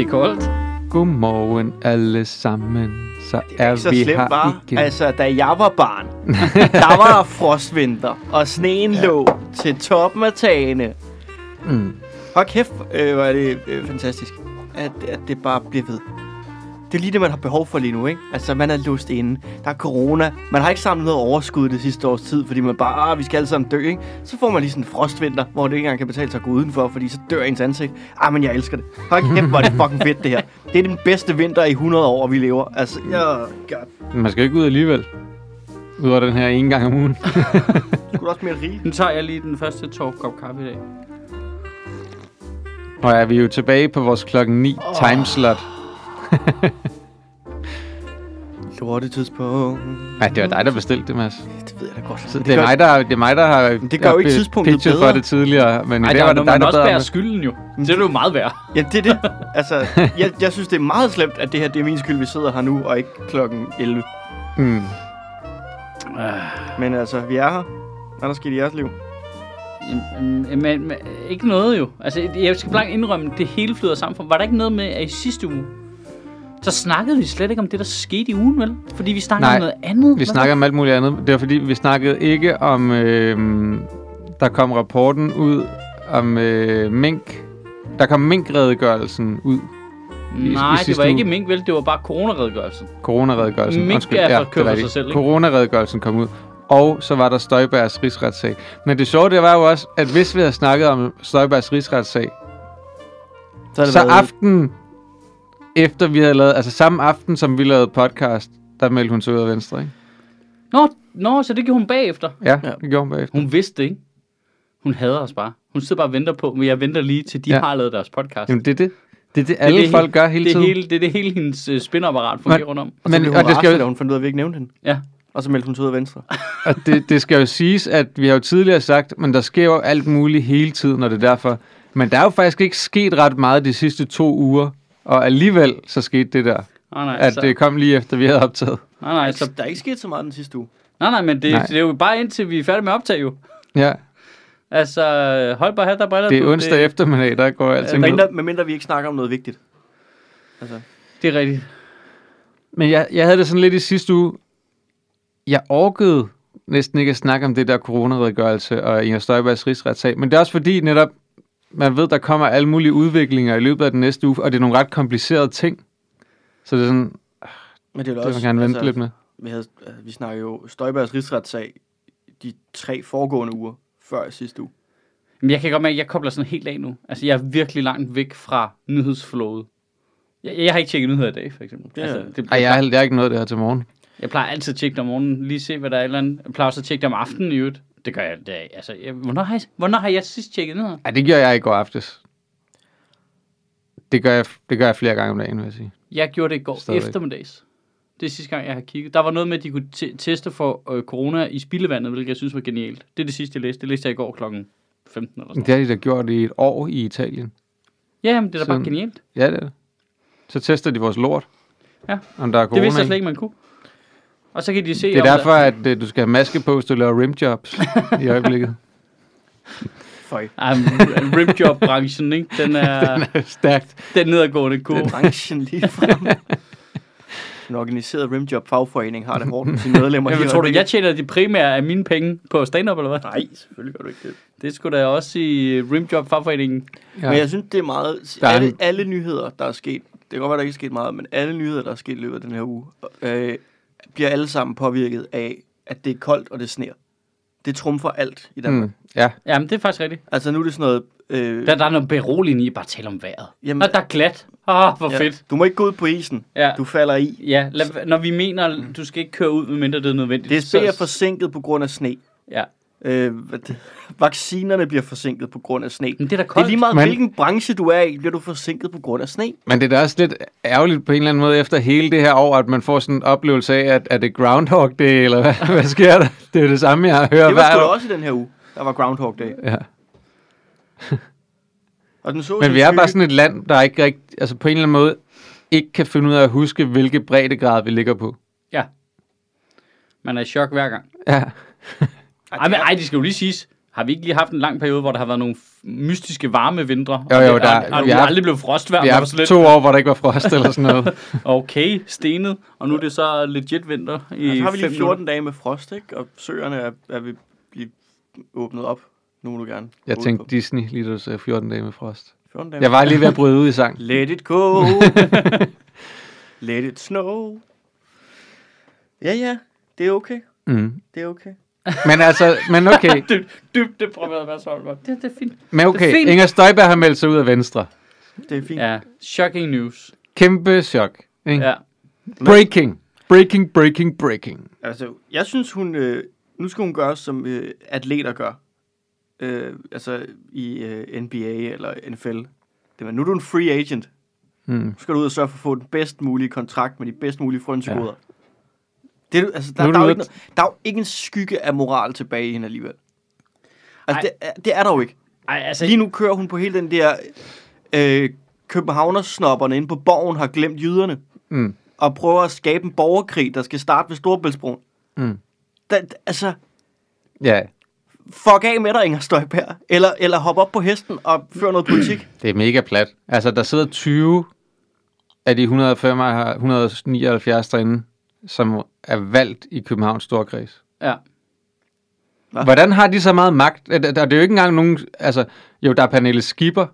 Det er koldt. Godmorgen alle sammen. Så er så vi slemt her var. igen. Altså, da jeg var barn, der var der frostvinter, og sneen ja. lå til toppen af tagene. Mm. Hold kæft, øh, er det øh, fantastisk, at, at det bare bliver ved. Det er lige det, man har behov for lige nu, ikke? Altså, man er låst inde. Der er corona. Man har ikke samlet noget overskud det sidste års tid, fordi man bare, ah, vi skal alle sammen dø, ikke? Så får man lige sådan en frostvinter, hvor det ikke engang kan betale sig at gå udenfor, fordi så dør ens ansigt. Ah, men jeg elsker det. Hold kæft, hvor er det fucking fedt, det her. Det er den bedste vinter i 100 år, vi lever. Altså, ja, god. Man skal ikke ud alligevel. Udover den her en gang om ugen. Skulle du også mere rig? Nu tager jeg lige den første tår kop kaffe i dag. Og er vi er jo tilbage på vores klokken 9 oh. timeslot. Lorte tidspunkt. Nej, det var dig, der bestilte det, Mads. Det ved jeg da godt. Så det, er mig, der, det er mig, der har det gør jo ikke tidspunktet pitchet for bedre. det tidligere. Men Ej, der var er det man dig, der også bærer det. skylden jo. Så er det jo meget værd. Ja, det er det. Altså, jeg, jeg synes, det er meget slemt, at det her det er min skyld, vi sidder her nu, og ikke klokken 11. Mm. Men altså, vi er her. Hvad er der sket i jeres liv? Men, men, ikke noget jo. Altså, jeg skal blankt indrømme, det hele flyder sammen for. Var der ikke noget med, at i sidste uge, så snakkede vi slet ikke om det, der skete i ugen, vel? Fordi vi snakkede Nej, om noget andet. Vi snakker om alt muligt andet. Det var fordi, vi snakkede ikke om... Øh, der kom rapporten ud om øh, mink. Der kom minkredegørelsen ud. var- i- i Nej, det var ikke mink, vel? Det var bare coronaredegørelsen. Coronaredegørelsen. Mink Undskyld, er for ja, sig selv, ikke? Coronaredegørelsen kom ud. Og så var der Støjbergs rigsretssag. Men det sjove, det var jo også, at hvis vi havde snakket om Støjbergs rigsretssag, Så, så aften efter vi havde lavet, altså samme aften, som vi lavede podcast, der meldte hun sig ud af Venstre, ikke? Nå, nå, så det gjorde hun bagefter. Ja, Ja. det gjorde hun bagefter. Hun vidste det, ikke? Hun hader os bare. Hun sidder bare og venter på, men jeg venter lige til de Ja. har lavet deres podcast. Jamen, det er det. Det er det, alle det, folk gør hele det, er tiden. hele, det er det hele hendes uh, spinapparat fungerer rundt om. Og så Men- blev hun og det skal jo- da hun fandt ud af, at vi ikke nævnte hende. Ja. Og så meldte hun sig ud af venstre. Og det, det skal jo siges, at vi har jo tidligere sagt, men der sker jo alt muligt hele tiden, og det er derfor. Men der er jo faktisk ikke sket ret meget de sidste to uger, og alligevel så skete det der, Nej, nej, at så, det kom lige efter, vi havde optaget. nej, nej, så, Der er ikke sket så meget den sidste uge. nej, nej, men det, Nej. det er jo bare indtil vi er færdige med at optage jo. Ja, Altså, hold bare her, der briller det er onsdag det, eftermiddag, der går alting ud. Medmindre, medmindre vi ikke snakker om noget vigtigt. Altså, det er rigtigt. Men jeg, jeg havde det sådan lidt i sidste uge. Jeg orkede næsten ikke at snakke om det der coronaredegørelse og Inger Støjbergs rigsretssag. Men det er også fordi netop, man ved, der kommer alle mulige udviklinger i løbet af den næste uge, og det er nogle ret komplicerede ting. Så det er sådan, men det er det også... jeg gerne vente lidt med. Vi, havde, vi snakker jo Støjbergs rigsretssag de tre foregående uger før sidste uge. Men jeg kan godt mærke, at jeg kobler sådan helt af nu. Altså, jeg er virkelig langt væk fra nyhedsflowet. Jeg, jeg har ikke tjekket nyheder i dag, for eksempel. Det er- altså, det, Ej, jeg, har- jeg har ikke noget her til morgen. Jeg plejer altid at tjekke det om morgenen, lige se, hvad der er eller andet. Jeg plejer også at tjekke det om aftenen i øvrigt. Det gør jeg i dag. Altså, jeg, hvornår, har jeg, hvornår har jeg sidst tjekket nyheder? Ej, det gør jeg i går aftes. Det gør jeg, det gør jeg flere gange om dagen, vil jeg sige. Jeg gjorde det i går Stadigvæk. eftermiddags. Det er sidste gang, jeg har kigget. Der var noget med, at de kunne te- teste for øh, corona i spildevandet, hvilket jeg synes var genialt. Det er det sidste, jeg læste. Det læste jeg i går klokken 15 eller sådan Det har de da gjort i et år i Italien. Ja, jamen, det er da bare Sådan. genialt. Ja, det er det. Så tester de vores lort. Ja. Om der er Det corona. vidste jeg i. slet ikke, man kunne. Og så kan de se, Det er om der- derfor, at øh, du skal have maske på, hvis du laver rimjobs i øjeblikket. Føj. Rimjob-branchen, ikke? Den er, Stærkt. den nedadgående kurve. Branchen lige frem. En organiseret rimjob fagforening har det hårdt med sine medlemmer. Men i tror du, jeg tjener de primære af mine penge på stand-up, eller hvad? Nej, selvfølgelig gør du ikke det. Det skulle da også i Rimjob fagforeningen. Ja. Men jeg synes, det er meget... Der er Alle, alle nyheder, der er sket... Det kan godt være, der ikke er sket meget, men alle nyheder, der er sket i løbet af den her uge, øh, bliver alle sammen påvirket af, at det er koldt og det sner. Det trumfer alt i Danmark. Mm. Ja. Jamen, det er faktisk rigtigt. Altså, nu er det sådan noget... Øh, Der, der er noget beroligende i at bare tale om vejret. Jamen- og der er glat. Åh, oh, hvor ja. fedt. Du må ikke gå ud på isen. Ja. Du falder i. Ja, lad, når vi mener, du skal ikke køre ud, medmindre det er nødvendigt. DSB er forsinket på grund af sne. Ja, Øh, vaccinerne bliver forsinket på grund af sne. men det er da Det er koldt. lige meget, Men- hvilken branche du er i, bliver du forsinket på grund af sne. Men det er da også lidt ærgerligt på en eller anden måde efter hele det her år, at man får sådan en oplevelse af, at er det Groundhog Day, eller hvad, hvad sker der? Det er det samme, jeg hører Det var hver sgu også i den her uge. Der var Groundhog Day. Ja. Og den så Men vi er bare sådan et land, der ikke rigtig, altså på en eller anden måde, ikke kan finde ud af at huske, hvilke breddegrad vi ligger på. Ja. Man er i chok hver gang. Ja. Ej, men ej, det skal jo lige siges. Har vi ikke lige haft en lang periode, hvor der har været nogle mystiske varme vintre? Jo, og jo, det, der- og, og, vi vi har- aldrig blevet frostvejr. Vi har haft to år, hvor der ikke var frost eller sådan noget. Okay, stenet, og nu er det så legit vinter i Og så har vi lige fem 14 dage med frost, ikke? Og søerne er, er ved blive åbnet op. Nu må du gerne. Jeg tænkte på. Disney, lige da du sagde 14 dage med frost. 14 dage Jeg var lige ved at bryde ud i sang. Let it go. Let it snow. Ja, ja. Det er okay. Mm. Det er okay. Men altså, men okay. Dybt, dybt deprimeret, hvad så det, det er fint. Men okay, Det er fint. Inger Støjberg har meldt sig ud af Venstre. Det er fint. Ja, shocking news. Kæmpe chok. Ikke? Ja. Breaking. Breaking, breaking, breaking. Altså, jeg synes, hun... Øh, nu skal hun gøre, som øh, atleter gør. Øh, altså, i øh, NBA eller NFL. Det er, nu er du en free agent. Mm. Nu skal du ud og sørge for at få den bedst mulige kontrakt med de bedst mulige frønsegoder. Ja. Det, altså, der, Nu er der, er jo ikke, der er jo ikke en skygge af moral tilbage i hende alligevel. Altså, Ej. det, er- det er der jo ikke. Ej, altså, Lige nu kører hun på hele den der... Øh, Københavnersnopperne inde på borgen har glemt jyderne. Mm. Og prøver at skabe en borgerkrig, der skal starte ved Storbæltsbroen. Mm. Da, altså, Ja, fuck af med dig, Inger Støjberg. Eller, eller hop op på hesten og før noget politik. det er mega plat. Altså, der sidder 20 af de 175, 179 derinde, som er valgt i Københavns Storkreds. ja. Hva? Hvordan har de så meget magt? Der, der er jo ikke engang nogen... Altså, jo, der er Pernille Skipper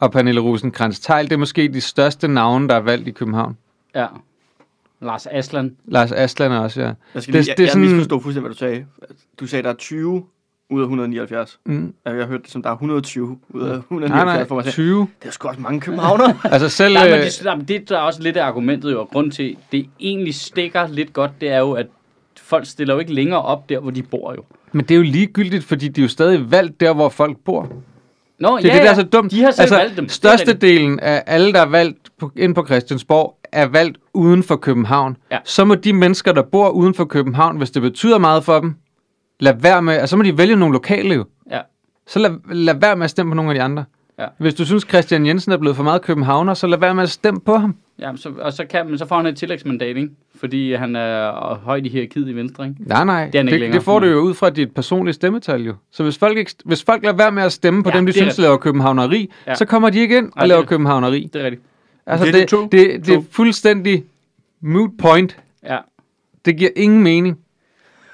og Pernille rosenkrantz teil Det er måske de største navne, der er valgt i København. ja. Lars Aslan. Lars Aslan er også, ja. Jeg, skal Det- lige, jeg, det er jeg sådan- misforstod fuldstændig, hvad du sagde. Du sagde, der er 20 ud af 179. Mm. Jeg har hørt det som, der er 120 ud af Nej, 179 for mig nej, selv. 20. Det er sgu også mange københavner. Altså selv... Nej, men øh, det, nej, men det der er også lidt af argumentet jo, og grund til, det egentlig stikker lidt godt, det er jo, at folk stiller jo ikke længere op der, hvor de bor jo. Men det er jo ligegyldigt, fordi de er jo stadig valgt der, hvor folk bor. Nå, Det er ja, det, der er så dumt. De har selv altså, valgt dem. Det Størstedelen af alle, der er valgt på, ind på Christiansborg, er valgt uden for København. Ja. Så må de mennesker, der bor uden for København, hvis det betyder meget for dem, lad være med, altså så må de vælge nogle lokale jo. Ja. Så lad, lad være med at stemme på nogle af de andre. Ja. Hvis du synes, Christian Jensen er blevet for meget københavner, så lad være med at stemme på ham. Ja, så, og så, kan, men så får han et tillægsmandat, ikke? Fordi han er højt i hierarkiet i Venstre, ikke? Nej, nej. er han ikke det, det får du jo ud fra dit personlige stemmetal jo. Så hvis folk, ikke, hvis folk lader være med at stemme på Ja, dem, de det er synes, laver københavneri, Ja. så kommer de ikke ind og det laver er- københavneri. Det er rigtigt. Altså, Det det, er det det, det, det er fuldstændig moot point. Ja. Det giver ingen mening.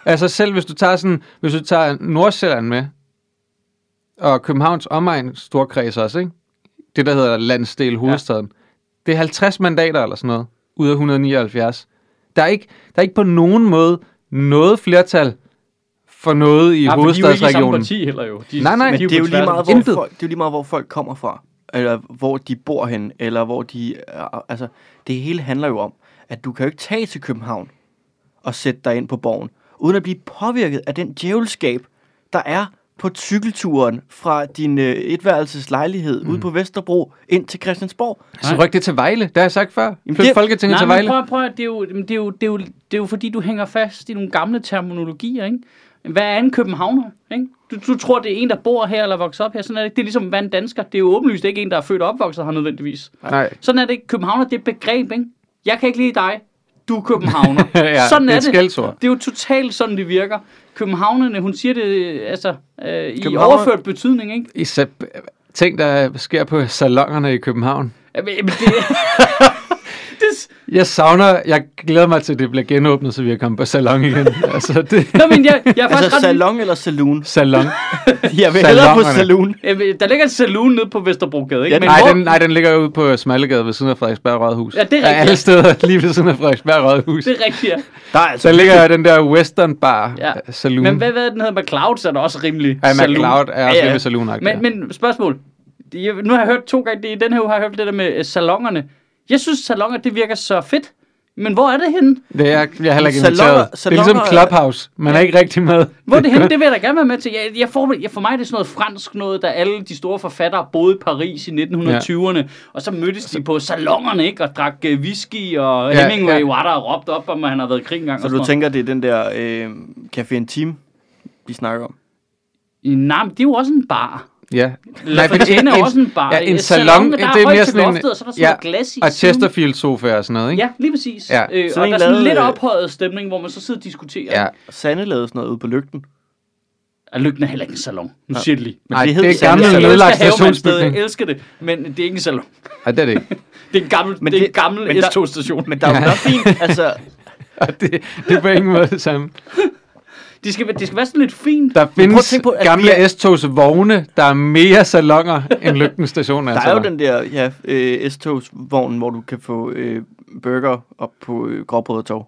Altså selv hvis du tager sådan, hvis du tager Nordsjælland med, og Københavns omegn storkreds også, ikke? Det, der hedder landsdel hovedstaden. Ja. Det er 50 mandater eller sådan noget, ud af 179. Der er ikke, der er ikke på nogen måde noget flertal for noget i Ja, for de er jo ikke i samme hovedstadsregionen. parti heller jo. De, Nej, nej. Men de det er, jo lige meget, hvor Intet. folk, det er jo lige meget, hvor folk kommer fra. Eller hvor de bor hen. Eller hvor de... er- Altså, det hele handler jo om, at du kan jo ikke tage til København og sætte dig ind på borgen, uden at blive påvirket af den djævelskab, der er på cykelturen fra din øh, etværelses lejlighed mm. ude på Vesterbro ind til Christiansborg. Så ryk det til Vejle. Det har jeg sagt før. Flyt det- Folketinget Nej, til Vejle. prøv, prøv, det er, jo, det, er jo, det, er jo, det er jo fordi, du hænger fast i nogle gamle terminologier, ikke? Hvad er en københavner, ikke? Du, du tror, det er en, der bor her eller vokser op her. Sådan er det ikke. Det er ligesom, hvad en dansker? Det er jo åbenlyst ikke en, der er født og opvokset her nødvendigvis. Nej. Sådan er det ikke. Københavner, det er et begreb, ikke? Jeg kan ikke lide dig. Du er københavner. Ja, sådan det er er et det. skældsord. Det er jo totalt sådan, det virker. Københavnerne, hun siger det altså, øh, i overført betydning, ikke? I ting, der sker på salongerne i København. Jamen, det, det, Jeg savner, jeg glæder mig til, at det bliver genåbnet, så vi kan komme på salon igen. altså, det Nå, men jeg, jeg er faktisk Altså ret salon eller saloon? salon. Jeg vil hellere på saloon. Der ligger en saloon nede på Vesterbrogade, ikke? Ja, men nej, hvor, den, nej, den ligger ude på Smallegade ved siden af Frederiksberg Rådhus. Ja, det er rigtigt. alle steder lige ved siden af Frederiksberg Rådhus. Det er rigtigt, ja. Der er altså Der ligger den der Western Bar Ja. ja. Saloon. Men hvad, hvad den hedder McLeod, så er der også rimelig ja, saloon. McLeod er også Ja, ja. lidt saloon Men, men spørgsmål. Jeg, nu har jeg hørt to gange, det, i den her uge har jeg hørt det der med øh, salongerne. Jeg synes, salonger, det virker så fedt. Men hvor er det henne? Det er jeg, jeg er heller ikke Salonger- inviteret. Det er ligesom salonger- Clubhouse. Man er ikke rigtig med. Hvor er det henne? Det vil jeg da gerne være med til. Jeg, jeg får, jeg, for mig er det sådan noget fransk noget, der alle de store forfattere boede i Paris i 1920'erne, og så mødtes de på salongerne, ikke? Og drak uh, whisky, og Ja, Hemingway ja. var der og råbte op, om at han havde været i krig engang. Så og du sådan tænker, det er den der øh, Café Intime, de snakker om? noget. Nej, men det er jo også en bar. Ja. La fordi Fontaine er også en bar. Ja, en salon, salon, der det er mere sådan en... loftet, og så er der sådan ja, noget glas i og. Chesterfield sofa og sådan noget, ikke? Ja, lige præcis. Ja. Øh, og en der er sådan lavede, lidt øh, ophøjet stemning, hvor man så sidder og diskuterer. Ja. Sande lavede sådan noget ude på lygten. Og lygten er heller ikke en salon. Nu siger det lige. Men Nej, det det, det er gammel nedlagt stationsbygning. Jeg elsker det, men det er ikke en salon. Nej, det er det ikke. Det er en gammel, Men det, det er det- en gammel men der-. Men der er jo fint, altså... Og det, det er på ingen måde det samme. Det skal, være- det skal være sådan lidt fint. Der findes på, at gamle er- S-togs vogne, der er mere salonger end Lygten station. Der er jo den der ja, øh, S-togsvogn, hvor du kan få øh, burger op på øh, Gråbrød og Torv.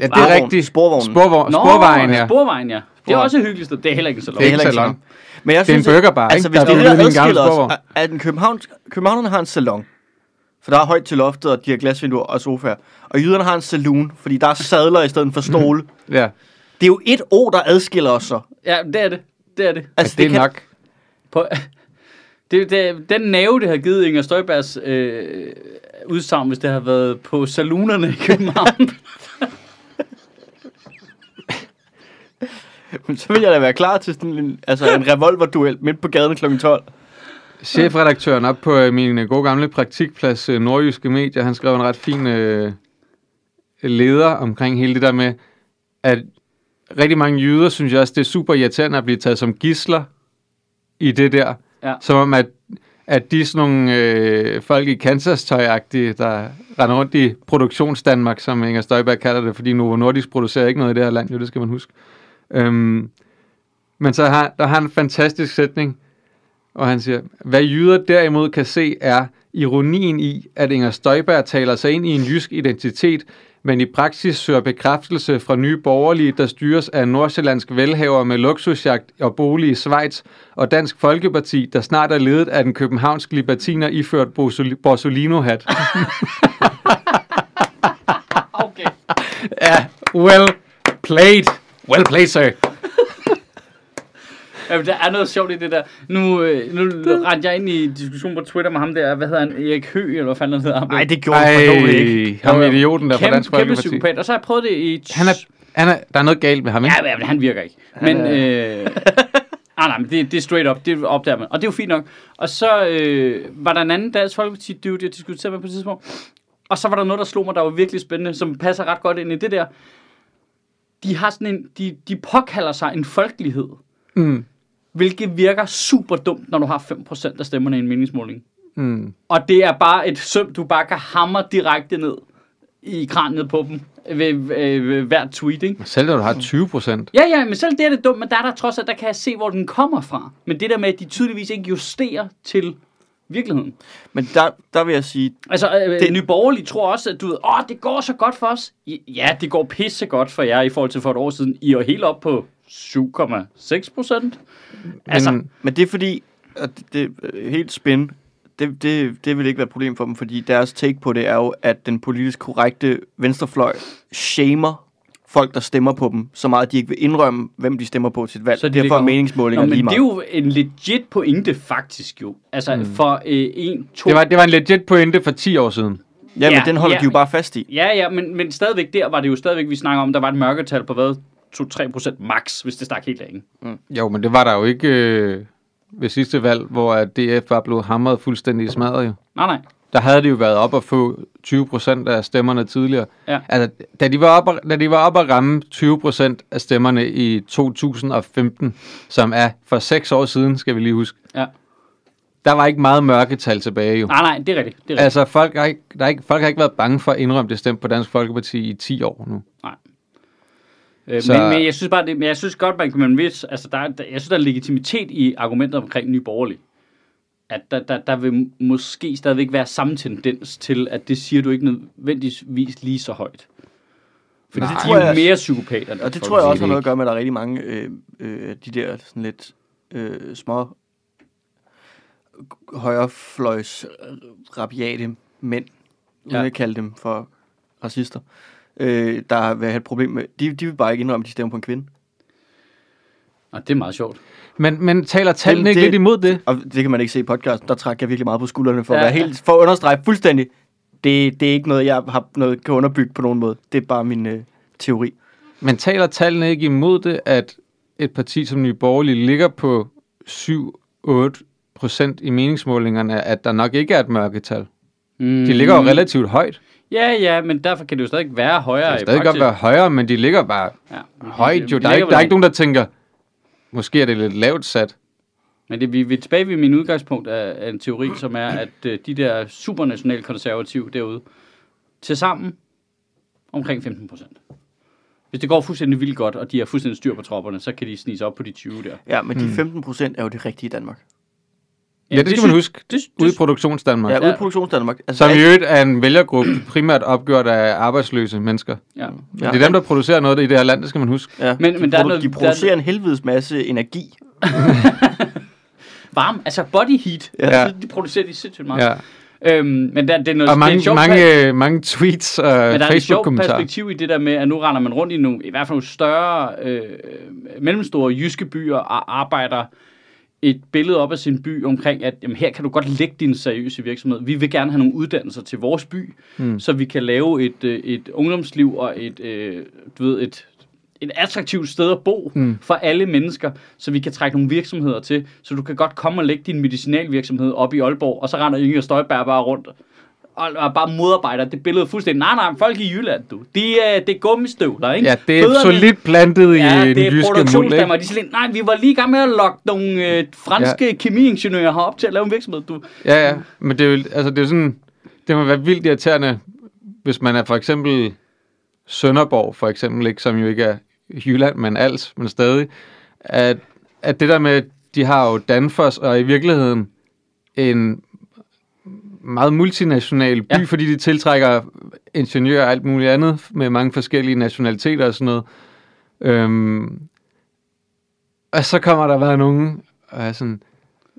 Ja, det er Sporvogn. rigtigt. Sporvognen. Sporvogn, sporvejen, ja. Sporvejen, ja. Det er også hyggeligt. Det er heller ikke en salon. Det er ikke heller salon. Men jeg Det er en synes, burgerbar, altså, ikke? hvis Der det er er det, der en adskiller os, sporvogn. er- at en København, københavnerne har en salon. For der er højt til loftet, og de har glasvinduer og sofaer. Og jyderne har en saloon, fordi der er sadler i stedet for stole. Ja, Det er jo et ord, der adskiller os så. Ja, det er det. Det er det. altså, det er kan, nok. På, det, det, den nerve, det har givet Inger Støjbergs øh, udsagn, hvis det har været på saloonerne i København. Men så vil jeg da være klar til sådan en, altså en revolverduel midt på gaden kl. 12. Chefredaktøren op på øh, min øh, gode gamle praktikplads, øh, Nordjyske Medier, han skrev en ret fin øh, leder omkring hele det der med, at rigtig mange jøder synes jeg også, det er super irriterende at blive taget som gisler i det der. Ja. Som om, at, at de er sådan nogle øh, folk i Kansas-tøjagtige, der render rundt i produktionsdanmark, som Inger Støjberg kalder det, fordi Novo Nordisk producerer ikke noget i det her land, jo, det skal man huske. Øhm, men så har, der har han en fantastisk sætning, og han siger, hvad jyder derimod kan se er ironien i, at Inger Støjberg taler sig ind i en jysk identitet, men i praksis søger bekræftelse fra nye borgerlige, der styres af nordsjællandsk velhaver med luksusjagt og bolig i Schweiz, og Dansk Folkeparti, der snart er ledet af den københavnske libertiner iført Borsoli- Borsolino-hat. Okay. ja, well played. Well played, sir. Ja, der er noget sjovt i det der. Nu, øh, nu rendte jeg ind i diskussion på Twitter med ham der, hvad hedder han, Erik Høgh, eller hvad fanden han hedder. Nej, det gjorde han forhåbentlig ikke. Ej, ham idioten der fra kæmpe, Dansk kæmpe psykopat. Og så har jeg prøvet det i... Han er, han er, der er noget galt med ham, ikke? Ja, men han virker ikke. Men, øh, ah, nej, men det, det er straight up, det opdager man. Og det er jo fint nok. Og så øh, var der en anden Dansk Folkeparti dude, jeg diskuterede med på et tidspunkt. Og så var der noget, der slog mig, der var virkelig spændende, som passer ret godt ind i det der. De har sådan en, de, de påkalder sig en folkelighed, Mm. Hvilket virker super dumt, når du har 5% af stemmerne i en meningsmåling. Mm. Og det er bare et søm, du bare kan hamre direkte ned i kraniet på dem ved, ved, ved hvert tweet, ikke? Selv når du har 20 procent. Ja, ja, men selv det er det dumt, men der er der trods alt, der kan jeg se, hvor den kommer fra. Men det der med, at de tydeligvis ikke justerer til virkeligheden. Men der, der vil jeg sige, Altså, øh, Det- det... Nye Borgerlige tror også, at du ved, åh, det går så godt for os. Ja, det går pisse godt for jer i forhold til for et år siden. I er helt op på 7,6 procent. Altså, Men, men det er fordi, at det, det er helt spændende. Det, det, det vil ikke være et problem for dem, fordi deres take på det er jo, at den politisk korrekte venstrefløj shamer folk, der stemmer på dem, så meget, at de ikke vil indrømme, hvem de stemmer på til et valg. Så Så de Derfor er meningsmålinger Nå, lige men det meget. er jo en legit pointe faktisk jo. Altså, mm. for øh, en, to... det, var, det var en legit pointe for 10 år siden. Ja, men Ja, den holder ja. de jo bare fast i. Ja, ja, men, men stadigvæk der var det jo stadigvæk, vi snakker om, der var et mørketal på hvad? 2-3 procent max, hvis det stak helt af, ikke? Jo, men det var der jo ikke øh, ved sidste valg, hvor DF var blevet hamret fuldstændig i smadret jo. Nej, nej. Der havde de jo været op at få 20 procent af stemmerne tidligere. Ja. Altså, da de var op at, da de var op at ramme 20 procent af stemmerne i 2015, som er for seks år siden, skal vi lige huske, Ja. der var ikke meget mørketal tilbage jo. Nej, nej, det er rigtigt. Det er rigtigt. Altså, folk har, ikke, der er ikke, folk har ikke været bange for at indrømme det stemt på Dansk Folkeparti i 10 år nu. Øh, Så- men, men, jeg synes bare, det, men jeg synes godt, man kan, man vis, altså der, er- der, jeg synes, der er legitimitet i argumentet omkring Nye Borgerlige. At der, der, der vil måske stadigvæk være samme tendens til, at det siger du ikke nødvendigvis lige så højt. Fordi Nej. de tror er jo jeg- mere psykopater. Og det tror jeg også har noget at gøre med, at der er rigtig mange øh, øh, de der sådan lidt øh, små højrefløjs øh, rabiate mænd, uden Ja. at kalde dem for racister, øh, der vil have et problem med, de, de vil bare ikke indrømme, at de stemmer på en kvinde. Nå, det er meget sjovt. Men, men taler tallene det- ikke lidt imod det? Og det kan man ikke se i podcasten, der trækker jeg virkelig meget på skuldrene for ja, at være helt, for at understrege fuldstændig, det, det er ikke noget, jeg har noget, kan underbygge på nogen måde. Det er bare min øh, teori. Men taler tallene ikke imod det, at et parti som Nye Borgerlige ligger på 7-8 procent i meningsmålingerne, at der nok ikke er et mørketal? Mm. De ligger jo relativt højt. Ja, ja, men derfor kan det jo stadig være højere Det kan stadig godt være højere, men de ligger bare ja. højt jo. De Der er, ligger ikke, der er ikke nogen, der tænker, måske er det lidt lavt sat. Men det, vi, vi er tilbage ved min udgangspunkt af, af en teori, som er, at øh, de der supernational konservative derude, til sammen omkring 15 procent. Hvis det går fuldstændig vildt godt, og de har fuldstændig styr på tropperne, så kan de snige sig op på de 20 der. Ja, men de 15 procent er jo det rigtige Danmark. Ja, det, det skal man huske. Det, Ude i det, produktionsdanmark. Ja, ude i produktionsdanmark. Altså, som i øvrigt er en vælgergruppe primært opgjort af arbejdsløse mennesker. ja. Ja. Det er dem, der producerer noget i det her land, det skal man huske. Ja, Men- de, men der er produ- noget- de der er- producerer en helvedes masse energi. Varme, altså body heat. Ja. Ja. De producerer de sindssygt meget. Ja. Øhm, men der, det er noget, Og det er mange, sjov mange, mange tweets og Men der er et sjovt perspektiv i det der med, at nu render man rundt i nogle, i hvert fald nogle større, øh, mellemstore jyske byer og arbejder et billede op af sin by omkring, at jamen, her kan du godt lægge din seriøse virksomhed. Vi vil gerne have nogle uddannelser til vores by, mm. så vi kan lave et, øh, et ungdomsliv og et, øh, du ved, et, et attraktivt sted at bo mm. for alle mennesker, så vi kan trække nogle virksomheder til. Så du kan godt komme og lægge din medicinalvirksomhed op i Aalborg, og så render Inger Støjberg bare rundt og, og bare modarbejder det billede fuldstændig. Nej, nej, folk i Jylland, du. De, er, det er gummistøvler, ikke? Ja, det er Fødderne- solidt plantet i Ja, den det er ikke? De siger, nej, vi var lige i gang med at lokke nogle øh, franske ja. kemiingeniører herop til at lave en virksomhed, du. Ja, ja. Men det er jo, altså, det er sådan, det må være vildt irriterende, hvis man er for eksempel Sønderborg, for eksempel, ikke, som jo ikke er Jylland, men Als, men stadig, at, at det der med, de har jo Danfoss, og i virkeligheden en meget multinational by, Ja. fordi de tiltrækker ingeniører og alt muligt andet med mange forskellige nationaliteter og sådan noget. Øhm, og så kommer der bare nogen og er sådan,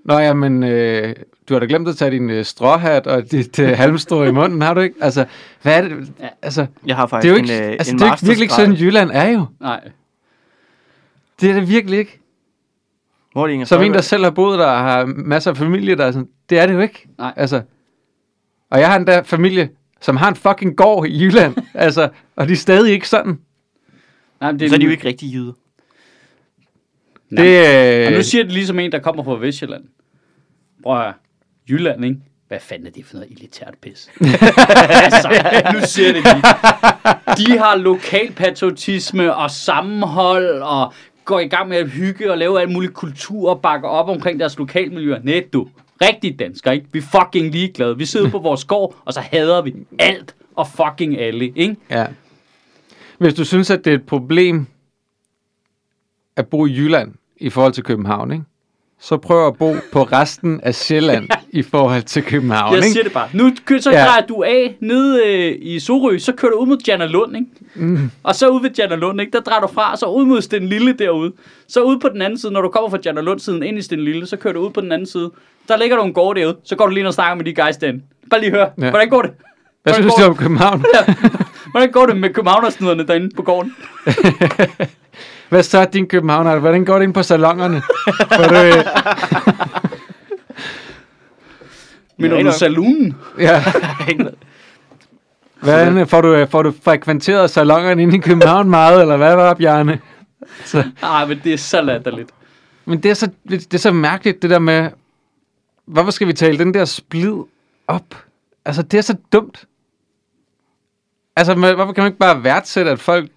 Nå ja, men øh, du har da glemt at tage din øh, stråhat og dit øh, halmstrå i munden, har du ikke? Altså, hvad er det? Ja. Altså, Jeg har det faktisk er jo ikke, en, øh, altså, en det er ikke virkelig ikke sådan. Jylland er jo. Nej. Det er det virkelig ikke. Hvor er det Som en, der selv har boet der og har masser af familie, der er sådan, det er det jo ikke. Nej. Altså, og jeg har endda familie, som har en fucking gård i Jylland, altså, og de er stadig ikke sådan. Nej, men det Så er de jo ikke rigtig jyder. Det, Og nu øh, siger det ligesom en, der kommer fra Vestjylland. Prøv at. Jylland, ikke? Hvad fanden er det for noget elitært pis? altså, nu siger det lige. De har lokalpatriotisme og sammenhold og går i gang med at hygge og lave alt muligt kultur og bakker op omkring deres lokalmiljøer. Nej, du. Rigtig dansker, ikke? Vi er fucking ligeglade. Vi sidder på vores gård, og så hader vi alt og fucking alle, ikke? Ja. Hvis du synes, at det er et problem at bo i Jylland i forhold til København, ikke? så prøv at bo på resten af Sjælland i forhold til København. Jeg siger det bare. Nu så Ja. du af nede øh, i Sorø, så kører du ud mod Janna Lund, ikke? Mm. Og så ud ved Janna Lund, ikke? Der drejer du fra, så ud mod Sten Lille derude. Så ud på den anden side, når du kommer fra Janna Lund siden ind i Sten Lille, så kører du ud på den anden side. Der ligger du en gård derude, så går du lige og snakker med de guys derinde. Bare lige hør, Ja. ja. hvordan går det? Hvad hvordan synes går du om København? Hvordan går det med københavnersniderne derinde på gården? Hvad så din københavner? Hvordan går det ind på salongerne? Du, øh, Men Ja, du saloonen? ja, hvordan, får, du, øh, får du frekventeret salongerne inde i København meget, eller hvad var Bjarne? Så. Nej, men det er så latterligt. Men det er, så, det er så mærkeligt, det der med, hvorfor skal vi tale den der splid op? Altså, det er så dumt. Altså, man- hvorfor kan man ikke bare værdsætte, at folk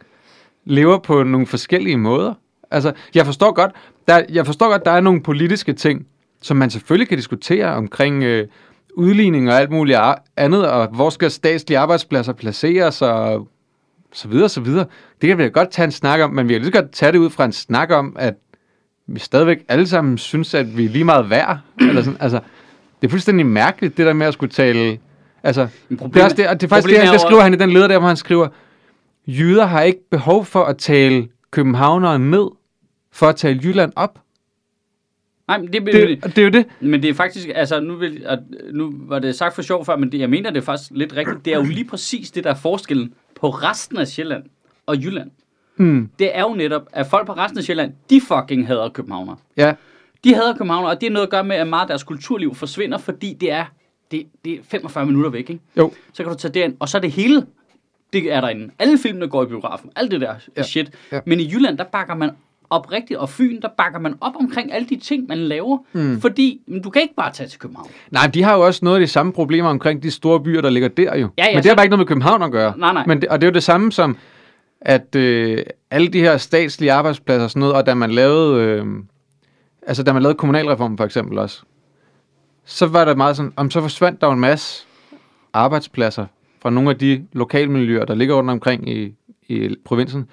lever på nogle forskellige måder? Altså, jeg forstår godt, der, jeg forstår godt, der er nogle politiske ting, som man selvfølgelig kan diskutere omkring øh, udligning og alt muligt ar- andet, og hvor skal statslige arbejdspladser placeres, og så videre, så videre. Det kan vi da godt tage en snak om, men vi kan lige så godt tage det ud fra en snak om, at vi stadigvæk alle sammen synes, at vi er lige meget værd. Eller sådan. Altså, det er fuldstændig mærkeligt, det der med at skulle tale... Altså, det er, også det, og det er faktisk det, han, det skriver han i den leder der, hvor han skriver, jyder har ikke behov for at tale københavnere ned, for at tale Jylland op. Nej, men det, Det, og det er jo det. Men det er faktisk, altså nu, vil, at, nu var det sagt for sjov før, men det, jeg mener det er faktisk lidt rigtigt. Det er jo lige præcis det, der er forskellen på resten af Sjælland og Jylland. Mm, Det er jo netop, at folk på resten af Sjælland, de fucking hader københavner. ja. De hader københavner, og det er noget at gøre med, at meget af deres kulturliv forsvinder, fordi det er, det, det er 45 minutter væk, ikke? Jo. Så kan du tage derind, og så er det hele, det er derinde. Alle filmene går i biografen, alt det der Ja. shit. Ja. Men i Jylland, der bakker man oprigtigt, og Fyn, der bakker man op omkring alle de ting, man laver. Mm. Fordi men du kan ikke bare tage til København. Nej, de har jo også noget af de samme problemer omkring de store byer, der ligger der jo. Ja, ja, men det har bare ikke noget med København at gøre. Nej, nej. Men det, og det er jo det samme som, at øh, alle de her statslige arbejdspladser og sådan noget, og da man lavede, øh, altså da man lavede kommunalreformen for eksempel også, så var der meget sådan, om så forsvandt der en masse arbejdspladser fra nogle af de lokalmiljøer, der ligger rundt omkring i, i provinsen.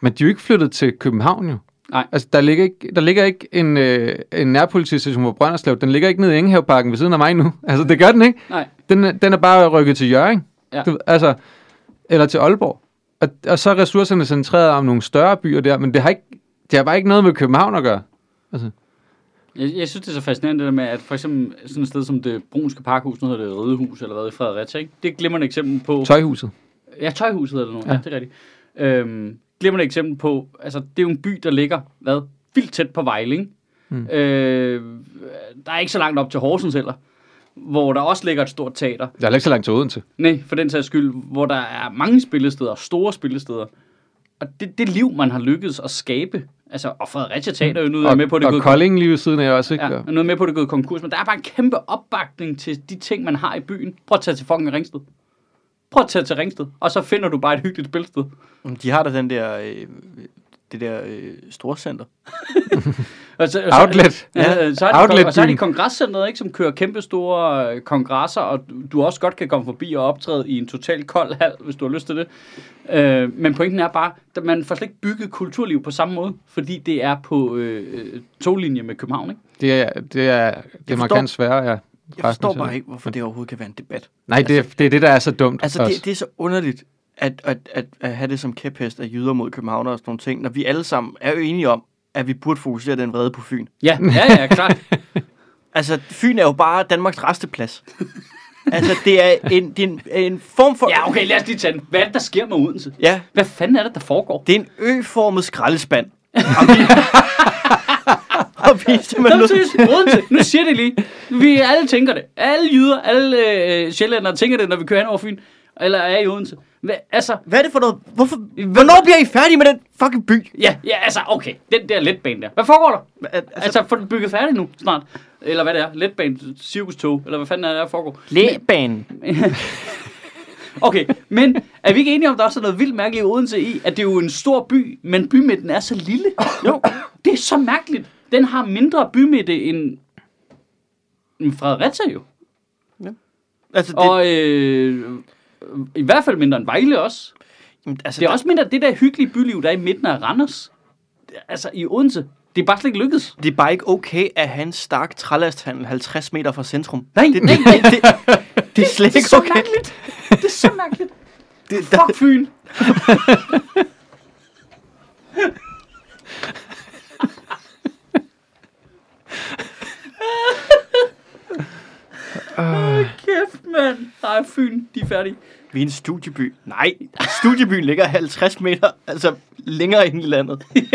Men de er jo ikke flyttet til København jo. Nej. Altså, der ligger ikke, der ligger ikke en, øh, en nærpolitistation på Brønderslev. Den ligger ikke nede i Engehaveparken ved siden af mig nu. Altså, det gør den ikke. Nej. Den, den er bare rykket til Jørgen. Ja. Du, altså, eller til Aalborg. Og, og så er ressourcerne centreret om nogle større byer der, men det har, ikke, det har bare ikke noget med København at gøre. Jeg, jeg synes, det er så fascinerende det der med, at for eksempel sådan et sted som det Brunske Parkhus, nu hedder det Ridehus eller hvad i Fredericia, ikke? det er et eksempel på... Tøjhuset. Ja, Tøjhuset hedder det nu. Ja. Ja. det er rigtigt. Øhm, glimrende eksempel på, altså det er jo en by, der ligger, hvad, vildt tæt på Vejle, ikke? Mm. Øh, der er ikke så langt op til Horsens heller, hvor der også ligger et stort teater. Der er ikke så langt til Odense. Nej, for den sags skyld, hvor der er mange spillesteder, store spillesteder. Og det, det liv, man har lykkedes at skabe, altså, og Fredericia Teater er jo nu er Og, med på, det er og gået Kolding lige ved siden af også, ikke? Ja, og noget med på, det er gået konkurs, men der er bare en kæmpe opbakning til de ting, man har i byen. Prøv at tage til fucking Ringsted. Prøv at tage til Ringsted, og så finder du bare et hyggeligt spilsted. De har da den der, øh, det der øh, storcenter. Og så, og så- Outlet. Ja, så er de, Outlet og så er de byen. kongresscenteret, ikke, som kører kæmpe store øh, kongresser, og du- også godt kan komme forbi og optræde i en total kold hal, hvis du har lyst til det. Øh, men pointen er bare, at man får slet ikke bygget kulturliv på samme måde, fordi det er på øh, øh, toglinje med København. Ikke? Det er, det er, det er forstår- markant sværere, ja. Jeg forstår bare ikke, hvorfor det overhovedet kan være en debat. Nej, det er, det er det, der er så dumt. Altså, også. det, det er så underligt, at, at, at, at have det som kæphest af jyder mod København og sådan nogle ting, når vi alle sammen er jo enige om, at vi burde fokusere den vrede på Fyn. Ja, ja, ja, klart. Altså, Fyn er jo bare Danmarks resteplads. altså, det er en, det er en, en form for... Ja, okay, lad os lige tage den. Hvad er det, der sker med Odense? Ja, Hvad fanden er det, der foregår? det er en ø-formet skraldespand. Og vi, og vi er simpelthen Odense. Nu siger det lige. Vi alle tænker det. Alle jyder, alle øh, sjællændere tænker det, når vi kører hen over Fyn. Eller er i Odense. Hvad, altså, Hvad er det for noget? Hvorfor? Hvornår bliver I færdige med den fucking by? ja, ja, altså, okay. Den der letbane der. Hvad foregår der? Altså, Altså, få den bygget færdig nu, snart. Eller hvad det er. Letbane, cirkustog, eller hvad fanden er det, der foregår? læbanen. Okay, men er vi ikke enige om, at der også er noget vildt mærkeligt i Odense i, at det er jo en stor by, men bymidten er så lille? Jo. Det er så mærkeligt. Den har mindre bymidte end, end Fredericia jo. Altså, det, Og øh, i hvert fald mindre end Vejle også. jamen, altså, Det er der- også mindre det der hyggelige byliv, der er i midten af Randers. Altså i Odense. Det er bare slet ikke lykkedes. Det er bare ikke okay at have en stark trælasthandel 50 meter fra centrum. Nej, det, nej, det, det, det, det er slet Det ikke så okay. mærkeligt. Det er så mærkeligt. Det, der, Fuck Fyn. Åh, kæft, mand. Nej, Fyn, de er færdige. vi er en studieby. Nej, studiebyen ligger 50 meter altså længere ind i landet. det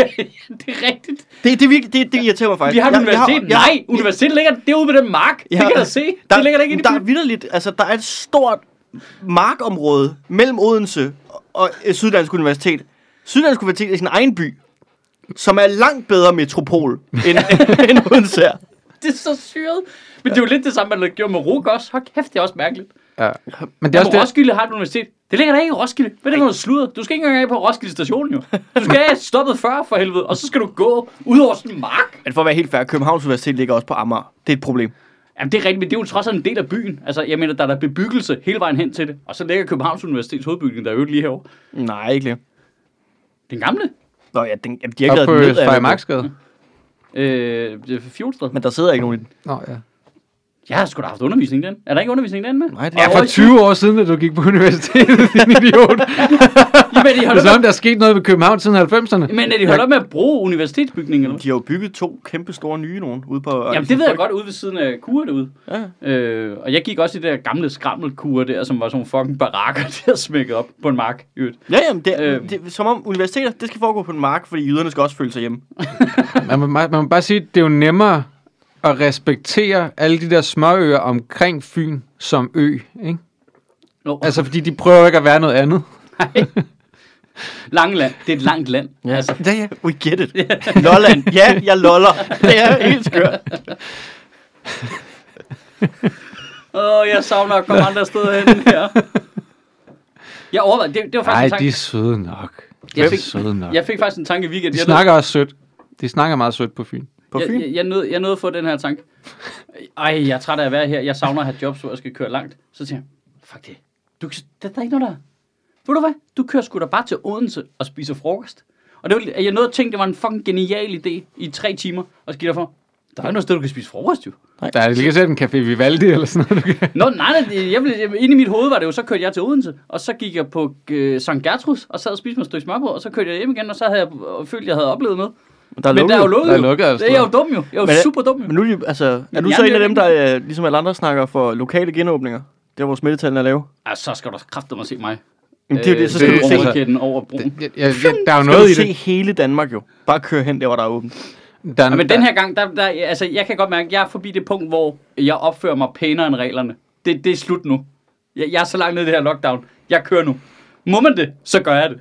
er rigtigt. Det, det, virkelig, det, det irriterer mig faktisk. Vi har et Jeg- universitet. jeg har- Nej, universitetet ligger derude ved den mark. Det kan jeg se. Der, det ligger der ikke inde i Der er byen. vidderligt, altså der er et stort markområde mellem Odense og, og øh, Syddansk Universitet. Syddansk Universitet er sin egen by, som er langt bedre metropol end, end Odense er. Det er så syret. Men det er jo lidt det samme, man gjorde med RUG også. Hold kæft, det er også mærkeligt. Ja. Men det er også det, Roskilde har et universitet. Det ligger der ikke i Roskilde. Hvad er det for noget sludder? Du skal ikke engang af på Roskilde station, jo. Du skal have stoppet før for helvede, og så skal du gå ud over sådan en mark. Men for at være helt fair, Københavns Universitet ligger også på Amager. Det er et problem. Jamen, det er rigtigt, men det er jo trods alt en del af byen. Altså, jeg mener, der er der bebyggelse hele vejen hen til det. Og så ligger Københavns Universitets hovedbygning, der er jo lige herovre. Nej, ikke lige. Den gamle. Nå ja, den, jamen, de har op ikke på den ned. Frederiksmarksgade. Øh, det er Fjolsted. Men der sidder ikke nogen i den. Nå, ja. Jeg har sgu da haft undervisning den. Er der ikke undervisning den med? Nej, det Ja, er for 20 år siden, da du gik på universitetet, din idiot. Jamen, de Det er som op, der er sket noget ved København siden 90'erne. men er de holdt op med at bruge universitetsbygningen, eller? De har jo bygget to kæmpe store nye nogen ude på... Jamen, det ved jeg godt ude ved siden af kurer derude. Ja. Øh, og jeg gik også i det der gamle skrammelkur der, som var sådan nogle fucking barakker, der smækket op på en mark. Ja, jamen, det, Øh. det, som om universiteter, det skal foregå på en mark, fordi jyderne skal også føle sig hjemme. Man må, man må bare sige, at det er jo nemmere at respektere alle de der småøer omkring Fyn som ø, ikke? Nå, Altså, fordi de prøver ikke at være noget andet. Langeland, det er et langt land. Ja. Altså, ja, ja. We get it. Lolland. Ja, jeg loller. Det er helt skørt. åh, jeg savner at komme andre steder hen her. Jeg overvejede, det, det var Nej, faktisk de en er sang. søde nok. Jeg fik, Søde nok. jeg fik faktisk en tanke i weekenden. De Jeg snakker også sødt. De snakker meget sødt på Fyn. På jeg, Fyn? jeg, jeg, nåede, jeg nåede at få den her tanke. Ej, jeg er træt af at være her. Jeg savner at have jobs, hvor jeg skal køre langt. Så tænker jeg, fuck det. Du, der, der er ikke noget der. Ved du hvad? Du kører sgu da bare til Odense og spiser frokost. Og det var, jeg nåede at tænke, det var en fucking genial idé i tre timer. Og så gik for, der er ikke noget sted, du kan spise frokost, jo. Der er lige set en Café Vivaldi eller sådan noget. Du kan. Nå, nej, nej, jeg, jeg, jeg, inde i mit hoved var det jo, så kørte jeg til Odense, og så gik jeg på øh, St. Gertrus, og sad og spiste mig et stykke smørbrød, og så kørte jeg hjem igen, og så havde jeg og følt, at jeg havde oplevet noget. Der er Men der er jo lukket, Der er jo. lukket, altså. Det er jeg jo dum jo. Jeg er jo Men- super dum jo. Men nu er, altså, er Men du jeg så en af dem, der øh, ligesom alle andre snakker for lokale genåbninger? Der hvor smittetallene er lave? Ja, så skal du kræfte mig se mig. Jamen, det er jo det, så skal det- du se, altså- over broen. Ja, ja, ja, der er jo skal noget du i se det. hele Danmark jo. Bare køre hen der, hvor der er åbent. Der, Ja, men der- den her gang, der, der, altså, jeg kan godt mærke, at jeg er forbi det punkt, hvor jeg opfører mig pænere end reglerne. Det, det er slut nu. Jeg, jeg er så langt nede i det her lockdown. Jeg kører nu. Må man det, så gør jeg det.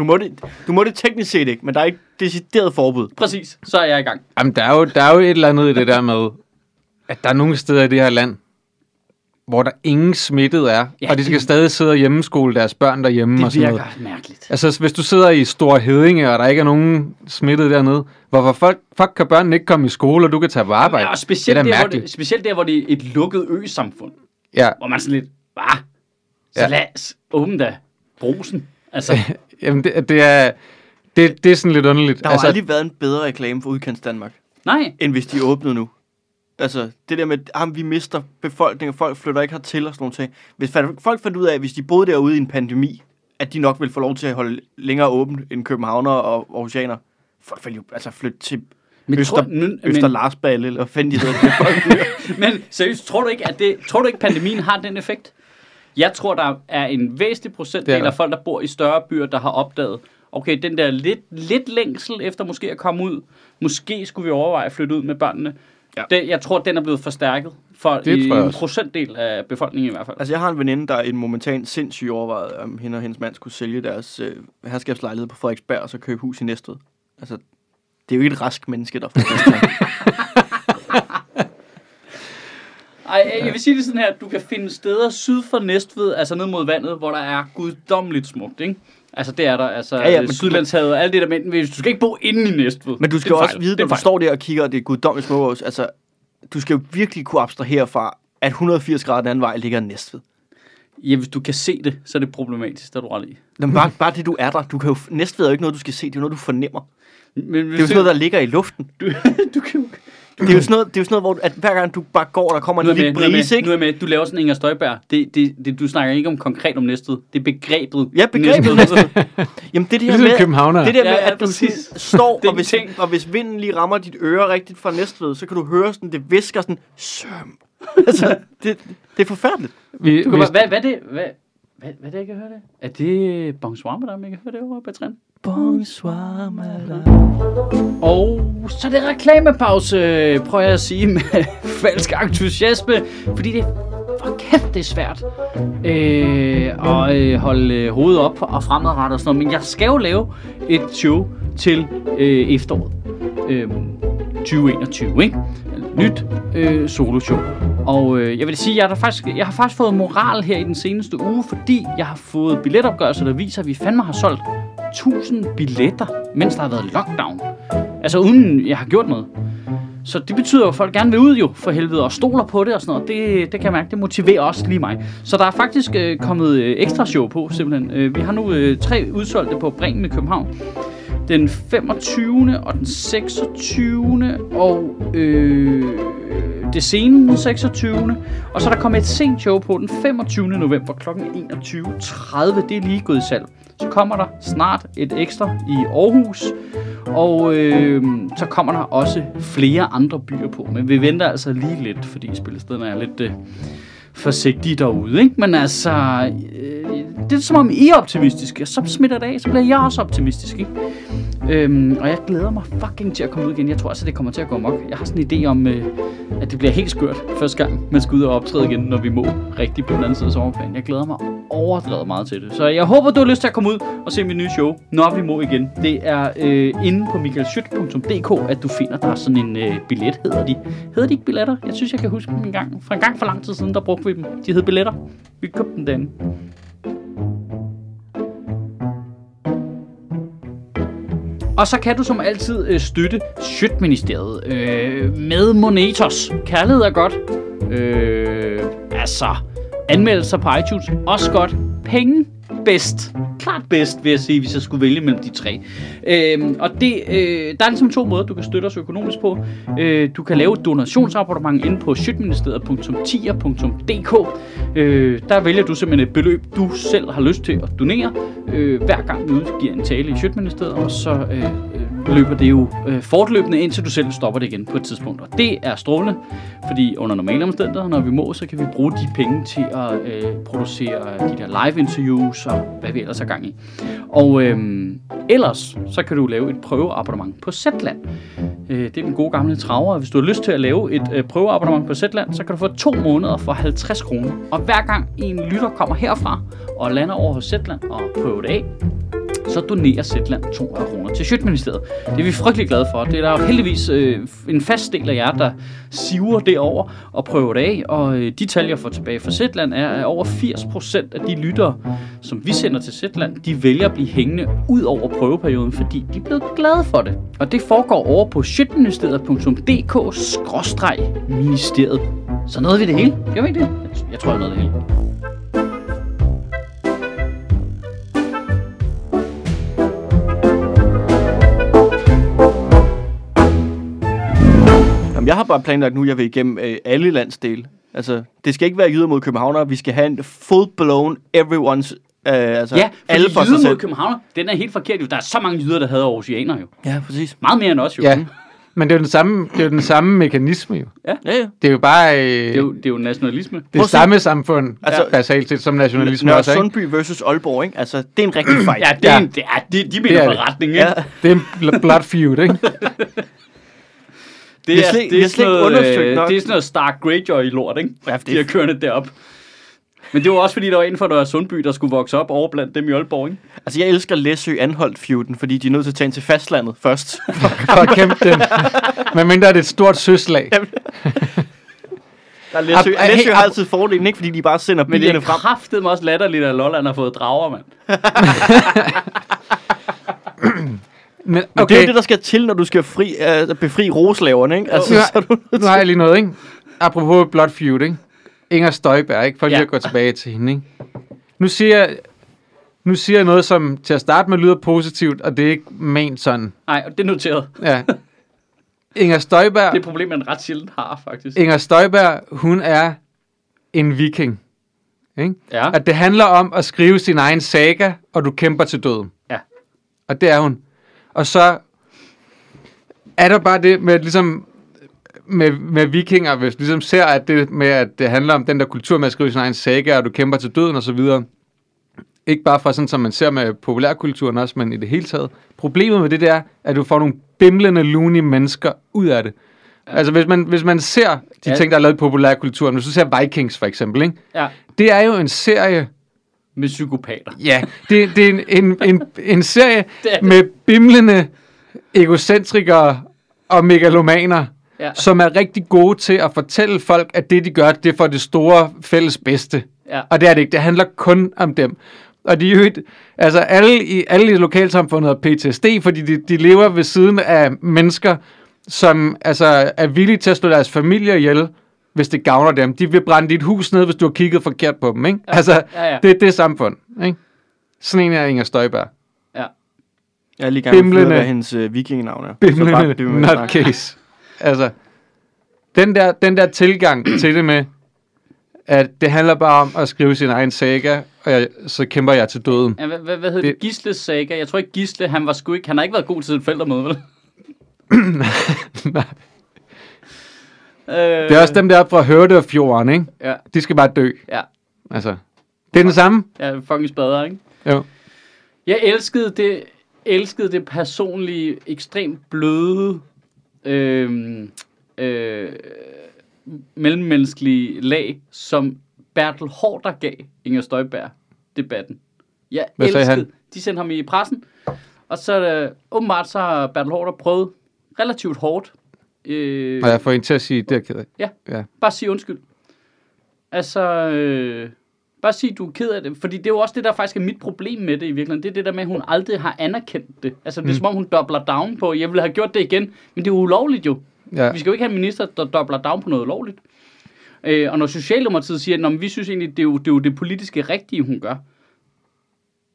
Du må, det, du må det teknisk set ikke, men der er ikke decideret forbud. Præcis, så er jeg i gang. Jamen, der er, jo, der er jo et eller andet i det der med, at der er nogle steder i det her land, hvor der ingen smittet er, Ja, og de skal det- stadig sidde og hjemmeskole deres børn derhjemme og Det sådan virker noget. mærkeligt. Altså, hvis du sidder i Stor Hedinge, og der ikke er nogen smittet dernede, hvorfor folk, fuck kan børnene ikke komme i skole, og du kan tage på arbejde? Ja, og specielt, det er da der, hvor mærkeligt. det, specielt der, hvor det er et lukket ø-samfund. Ja, Hvor man er sådan lidt, hvad? Så Ja. lad os åbne da brusen. Altså, jamen det, det er... Det, det er sådan lidt underligt. Der har altså, aldrig været en bedre reklame for udkants Danmark, nej. end hvis de åbnede nu. Altså, det der med, at vi mister befolkningen, folk flytter ikke hertil og sådan nogle ting. Hvis folk fandt ud af, at hvis de boede derude i en pandemi, at de nok ville få lov til at holde længere åbent end københavner og aarhusianer. Folk ville jo altså flytte til Men, Øster, tror, nu, Øster men, Larsballe, eller hvad fanden de hedder. men seriøst, tror du ikke, at det, tror du ikke, pandemien har den effekt? Jeg tror, der er en væsentlig procentdel af folk, der bor i større byer, der har opdaget, okay, den der lidt, lidt længsel efter måske at komme ud, måske skulle vi overveje at flytte ud med børnene. Ja. Det, jeg tror, den er blevet forstærket for Det i en procentdel af befolkningen i hvert fald. altså, jeg har en veninde, der er en momentan sindssyg overvejet, om hende og hendes mand skulle sælge deres øh, herskabslejlighed på Frederiksberg, og så købe hus i Næstved. Altså, det er jo ikke et rask menneske, der får det. Ej, jeg vil sige det sådan her, du kan finde steder syd for Næstved, altså ned mod vandet, hvor der er guddommeligt smukt, ikke? Altså det er der, altså Ja, ja, men- Sydlandshavet og alt det der, men hvis du skal ikke bo inde i Næstved. Men du skal også fejl. vide, når du står der og kigger, og det er guddommeligt småhus, altså, du skal jo virkelig kunne abstrahere fra, at 180 grader den anden vej ligger Næstved. Ja, hvis du kan se det, så er det problematisk, der er du ret i. Men bare, bare det, du er der. Du kan jo, Næstved er jo ikke noget, du skal se. Det er jo noget, du fornemmer. Men, Det er jo sådan noget, der ligger i luften. du, du kan jo... Det er jo sådan noget, det er jo sådan noget hvor at hver gang du bare går, der kommer en med, lille nu, er brise, med, ikke? nu er med, du laver sådan Inger Støjberg. Det, det, det, du snakker ikke om konkret om Næstved. Det er begrebet. Ja, begrebet Næstved. Jamen det, er det her Ligesom med, det der Ja, med, ja, at du står, og hvis, ting. og hvis vinden lige rammer dit øre rigtigt fra Næstved, så kan du høre sådan, det visker sådan, søm. altså, det, det er forfærdeligt. Vi, Du kan bare, hvad, hvad er det? Hvad, hvad, hvad er det, jeg kan høre det? Er det Bonsoir med dig, jeg kan høre det over på træn? Bonsoir, madame. Og så er det reklamepause, prøver jeg at sige med falsk entusiasme, fordi det for kæft, det er svært øh, at øh, holde øh, hovedet op og fremadrettet og sådan noget. Men jeg skal jo lave et show til øh, efteråret. Øh, 2021, ikke? Nyt øh, soloshow. Og øh, jeg vil sige, jeg har, faktisk, jeg har faktisk fået moral her i den seneste uge, fordi jeg har fået billetopgørelser, der viser, at vi fandme har solgt 1000 billetter, mens der har været lockdown. Altså uden jeg har gjort noget. Så det betyder jo, at folk gerne vil ud jo, for helvede, og stoler på det og sådan noget. Det, det kan jeg mærke, det motiverer også lige mig. Så der er faktisk øh, kommet øh, ekstra show på, simpelthen. Øh, vi har nu øh, tre udsolgte på Bremen i København. Den 25. og den 26. og øh, det sene den 26. Og så er der kommet et sent show på den 25. november kl. 21.30. Det er lige gået i salg. Så kommer der snart et ekstra i Aarhus. Og øh, så kommer der også flere andre byer på. Men vi venter altså lige lidt, fordi spillestederne er lidt øh, forsigtige derude. Ikke? Men altså, øh, det er som om I er optimistiske. Så smitter det af, så bliver jeg også optimistisk. Ikke? Øhm, og jeg glæder mig fucking til at komme ud igen. Jeg tror altså, det kommer til at gå mok. Jeg har sådan en idé om, øh, at det bliver helt skørt første gang, man skal ud og optræde igen, når vi må rigtig på den anden side af sommerferien. Jeg glæder mig overdrevet meget til det. Så jeg håber, du har lyst til at komme ud og se mit nye show, når vi må igen. Det er øh, inde på michaelschyt.dk, at du finder der sådan en øh, billet, hedder de. Hedder de ikke billetter? Jeg synes, jeg kan huske dem en gang. For en gang for lang tid siden, der brugte vi dem. De hed billetter. Vi købte dem derinde. Og så kan du som altid øh, støtte Sjøtministeriet øh, med Monetos. Kærlighed er godt. Øh, altså, anmeldelser på iTunes også godt. Penge bedst. Klart bedst, vil jeg sige, hvis jeg skulle vælge mellem de tre. Øhm, og det, øh, der er ligesom to måder, du kan støtte os økonomisk på. Øh, du kan lave et donationsabonnement inde på sjøtministeriet.tier.dk. Øh, der vælger du simpelthen et beløb, du selv har lyst til at donere, øh, hver gang du udgiver en tale i Sjøtministeriet, og så øh, øh, løber det jo øh, fortløbende, indtil du selv stopper det igen på et tidspunkt. Og det er strålende, fordi under normale omstændigheder, når vi må, så kan vi bruge de penge til at øh, producere de der live interviews og hvad vi ellers har gang i. Og øhm, ellers, så kan du lave et prøveabonnement på Zetland. Øh, det er den gode gamle traver. Hvis du har lyst til at lave et øh, prøveabonnement på Zetland, så kan du få to måneder for 50 kroner. Og hver gang en lytter kommer herfra og lander over hos Zetland og prøver det af, så donerer Zetland 200 kroner til Sjøtministeriet. Det er vi frygtelig glade for. Det er der jo heldigvis øh, en fast del af jer, der siver derover og prøver det af. Og øh, de tal, jeg får tilbage fra Zetland, er, at over 80% af de lyttere, som vi sender til Zetland, de vælger at blive hængende ud over prøveperioden, fordi de er blevet glade for det. Og det foregår over på sjøtministeriet.dk-ministeriet. Så nåede vi det hele. Gør vi ikke det? Jeg, jeg tror, jeg nåede det hele. Jamen, jeg har bare planlagt nu, at jeg vil igennem øh, alle landsdele. Altså, det skal ikke være jyder mod københavnere. Vi skal have en full-blown everyone's... Øh, altså, Ja, alle for sig jyder mod selv. københavner, den er helt forkert jo. Der er så mange jyder, der hader aarhusianer jo. Ja, præcis. Meget mere end os jo. Ja, men det er jo den samme, det er jo den samme mekanisme jo. Ja, ja. Det er jo bare øh, Det er jo, det er jo nationalisme. det se- samme samfund, Altså- basalt set, som nationalisme Nørre også, ikke? Sundby versus Aalborg, ikke? Altså, det er en rigtig fight. Ja, det er, Ja. En, det er de, de mener Det er det. forretning, Ja. ikke? Det er en bl- blood feud, ikke? Det er, slet- det, er sådan noget, øh, nok. det er sådan noget Stark Greyjoy-lort, ikke? Ja, De har kørende derop. Men det var også fordi, der var en fra Nørre Sundby, der skulle vokse op over blandt dem i Aalborg, ikke? Altså, jeg elsker Læsø anholdt feuden, fordi de er nødt til at tage ind til fastlandet først. For at kæmpe den. Men mindre er det et stort søslag. Der er Læsø, Ap- Læsø hey, har altid fordelen, ikke? Fordi de bare sender Men det bilerne er frem. kraftet også latterligt, at Lolland har fået drager, mand. Men, Men det er okay, jo det, der skal til, når du skal fri, uh, befri roslaverne, ikke? Altså, Nu så du nu har jeg lige noget, ikke? Apropos blood feud, ikke? Inger Støjberg, ikke? For lige Ja. at gå tilbage til hende, ikke? Nu siger jeg, nu siger jeg noget, som til at starte med lyder positivt, og det er ikke ment sådan. Nej, og det er noteret. Ja. Inger Støjberg, Det er et problem, man ret sjældent har, faktisk. Inger Støjberg, hun er en viking. Ikke? Ja. At det handler om at skrive sin egen saga, og du kæmper til døden. Ja. Og det er hun. Og så er der bare det med ligesom med, med vikinger, hvis du ligesom ser, at det med, at det handler om den der kultur med at skrive sin egen saga, og du kæmper til døden og så videre. Ikke bare fra sådan, som man ser med populærkulturen også, men i det hele taget. Problemet med det der, er, at du får nogle bimlende, loony mennesker ud af det. Ja. Altså hvis man, hvis man ser de ja. ting, der er lavet i populærkulturen, hvis du ser Vikings for eksempel, ikke? ja. det er jo en serie, Med psykopater. Ja, det, det er en, en, en, en serie Det det. med bimlende egocentrikere og megalomaner, Ja. som er rigtig gode til at fortælle folk, at det, de gør, det er for det store fælles bedste. Ja. Og det er det ikke. Det handler kun om dem. Og de er jo et, altså alle i, alle i lokalsamfundet har PTSD, fordi de, de lever ved siden af mennesker, som altså, er villige til at slå deres familie ihjel, hvis det gavner dem. De vil brænde dit hus ned, hvis du har kigget forkert på dem. Ikke? Ja. Altså, Ja, ja. det er det samfund. Ikke? Sådan en er Inger Støjberg. Ja. Jeg er lige gang med hvad hendes uh, vikingenavn er. Bimlende nutcase. altså, den der, den der tilgang til det med, at det handler bare om at skrive sin egen saga, og jeg, så kæmper jeg til døden. Ja, hvad, hvad, hvad hedder det? Gisles saga. Jeg tror ikke Gisle, han var sgu ikke, han har ikke været god til et forældremøde, vel? Nej. Øh, Det er også dem der fra Hørdefjorden, ikke? Ja, De skal bare dø. ja. Altså, det er den samme. Ja, fucking spader, ikke? Jo. Jeg elskede det, elskede det personlige, ekstremt bløde, øh, øh, mellemmenneskelige lag, som Bertel Hårder gav Inger Støjberg debatten. Jeg Hvad elskede, han? de sendte ham i pressen, og så øh, åbenbart så har Bertel Hårder prøvet relativt hårdt. Øh, Og jeg får en til at sige, det er ked af. Ja. ja. Bare sige undskyld. Altså, øh, Bare sig, du er ked af det. Fordi det er jo også det, der faktisk er mit problem med det i virkeligheden. Det er det der med, at hun aldrig har anerkendt det. Altså, det er Mm. som om, hun dobler down på, jeg ville have gjort det igen. Men det er jo ulovligt jo. Ja. Vi skal jo ikke have en minister, der dobler down på noget ulovligt. Øh, og når Socialdemokratiet siger, at vi synes egentlig, det er, jo, det er jo det politiske rigtige, hun gør.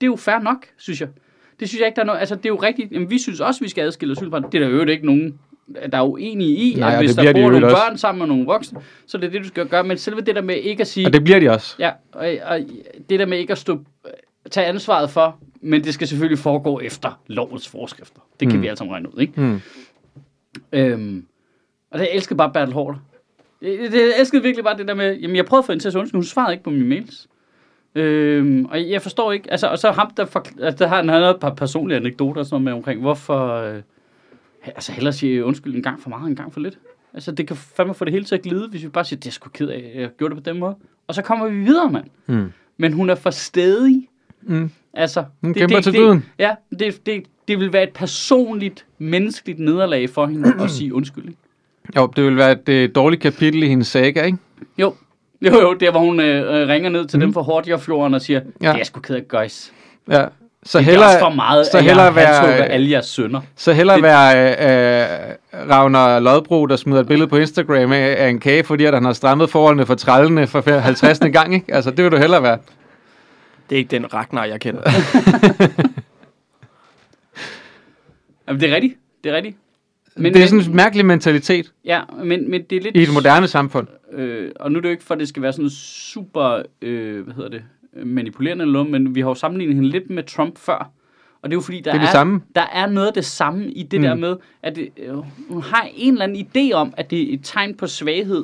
Det er jo fair nok, synes jeg. Det synes jeg ikke, der er noget... Altså, det er jo rigtigt. Jamen, vi synes også, vi skal adskille asylbørn. Det er der jo ikke nogen, der er uenige i, Nej, at hvis det der de bor jo nogle også. børn sammen med nogle voksne, så er det det, du skal gøre. Men selve det der med ikke at sige... Og det bliver de også. Ja, og, og det der med ikke at stå, tage ansvaret for, men det skal selvfølgelig foregå efter lovens forskrifter. Det kan Mm. vi alle sammen regne ud, ikke? Mm. Øhm, og det jeg elskede bare Bertel Hård. Det, det, jeg elskede virkelig bare det der med, jamen jeg prøvede at få hende til at undskyld, hun svarede ikke på mine mails. Øhm, og jeg forstår ikke, altså, og så ham, der, for, altså, der har han havde et par personlige anekdoter sådan noget med omkring, hvorfor, øh, altså hellere sige undskyld en gang for meget, en gang for lidt. Altså det kan fandme få det hele til at glide, hvis vi bare siger, det er sgu ked af, jeg gjorde det på den måde. Og så kommer vi videre, mand. Mm. Men hun er for stedig. Mm. Altså, Hun kæmper til døden. Det, ja, det, det, det vil være et personligt, menneskeligt nederlag for hende at sige undskyld. ikke? Jo, det vil være et øh, dårligt kapitel i hendes saga, ikke? Jo, jo, jo, der hvor hun øh, øh, ringer ned til mm. dem fra Hordjærfjorden og siger. Ja. det er sgu ked af, guys. Ja. Så Det er hellere, også for meget, så jeg være- alle jeres sønner. så hellere det- være øh, øh, Ravner Lodbro, der smider et billede på Instagram af, af en kage, fordi at han har strammet forholdene for trallene for 50. gang, ikke? Altså, det vil du hellere være. Det er ikke den Ragnar, jeg kender. Jamen, det er rigtigt. Det er rigtigt. Men, det er sådan en mærkelig mentalitet Ja, men, men det er lidt... i et moderne samfund. Øh, og nu er det jo ikke for, at det skal være sådan super, øh, hvad hedder det, manipulerende eller noget, men vi har jo sammenlignet hende lidt med Trump før. Og det er jo fordi, der, Det er det samme. der er noget af det samme i det mm. Der med, at det, øh, hun har en eller anden idé om, at det er et tegn på svaghed,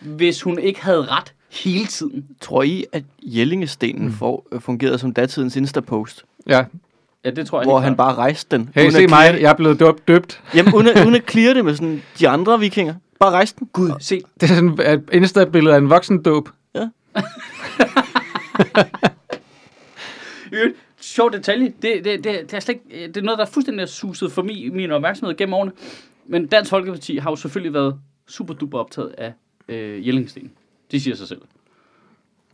hvis hun ikke havde ret hele tiden. Tror I, at Jellingestenen mm. får, øh, fungerede som datidens Instapost? Ja. Ja, det tror jeg Hvor han bare rejste den. Hey, se mig, jeg er blevet døbt. døbt. Jamen, uden, at- uden at clear det med sådan de andre vikinger. Bare rejste den. Gud, se. Det er sådan et Insta-billede af en voksen dåb. Sjov detalje. Det, det, det, det, er slet ikke, det er noget, der er fuldstændig suset for min, min opmærksomhed gennem årene. Men Dansk Folkeparti har jo selvfølgelig været super duper optaget af øh, Jellingsten. De siger sig selv.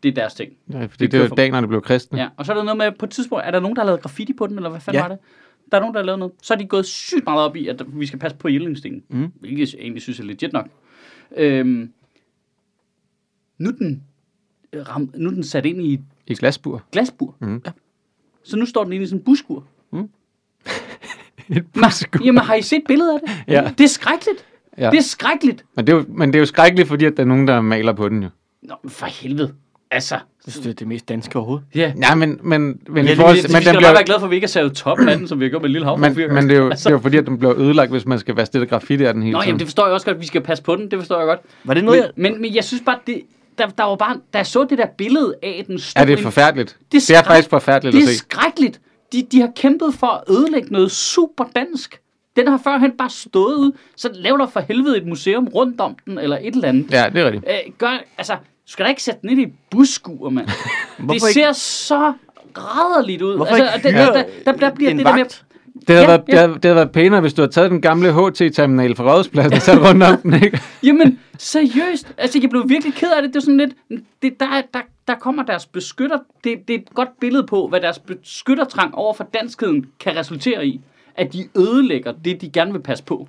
Det er deres ting. Ja, fordi Det det, for- var danerne blev kristne. Ja. Og så er der noget med, på et tidspunkt, er der nogen, der har lavet graffiti på den, eller hvad fanden Ja. var det? Der er nogen, der har lavet noget. Så er de gået sygt meget op i, at vi skal passe på Jellingsten. Mhm. Hvilket jeg egentlig synes er legit nok. Øhm, nu, er den, ram, nu er den sat ind i et I glasbur. glasbur. Mhm. Ja. Så nu står den inde i sådan en buskur. Et Ma- Jamen, har I set billedet af det? Ja. Det er skrækkeligt. Ja. Ja. Det er skrækkeligt. Men det, er jo, men det er jo skrækkeligt, fordi at der er nogen, der maler på den jo. Nå, men for helvede. Altså. Jeg synes, det er det mest danske overhovedet. Ja. Ja, men, men, men, Men, i det, forhold, det, det, men, vi skal den bliver, bare være glade for, at vi ikke har savet toppen af den, som vi har gjort med en lille hav. men, men det, er jo, det er jo fordi, at den bliver ødelagt, hvis man skal være stillet graffiti af den hele Nå, tiden. jamen, det forstår jeg også godt, at vi skal passe på den. Det forstår jeg godt. Var det noget, Men, men, men jeg synes bare, det, der, der var bare, da jeg så det der billede af den det er en- forfærdeligt. Det er Det er skræk- faktisk forfærdeligt det at er se. skrækkeligt. De, de har kæmpet for at ødelægge noget super dansk. Den har førhen bare stået ud, så lav der for helvede et museum rundt om den, eller et eller andet. Ja, det er rigtigt. Øh, gør, altså, du skal da ikke sætte den ind i et busskur, mand. det ser ikke- så rædderligt ud. Hvorfor altså, ikke der, der, der, der, der bliver en det der med... Det havde, Ja, været, ja. det, havde, det havde været pænere, hvis du havde taget den gamle HT-terminal fra Rådhuspladsen og sat rundt om den, ikke? Jamen, seriøst. Altså, jeg blev virkelig ked af det. Det er sådan lidt... Det, der, er- der, der kommer deres beskytter... Det, det er et godt billede på, hvad deres beskyttertrang over for danskheden kan resultere i. At de ødelægger det, de gerne vil passe på.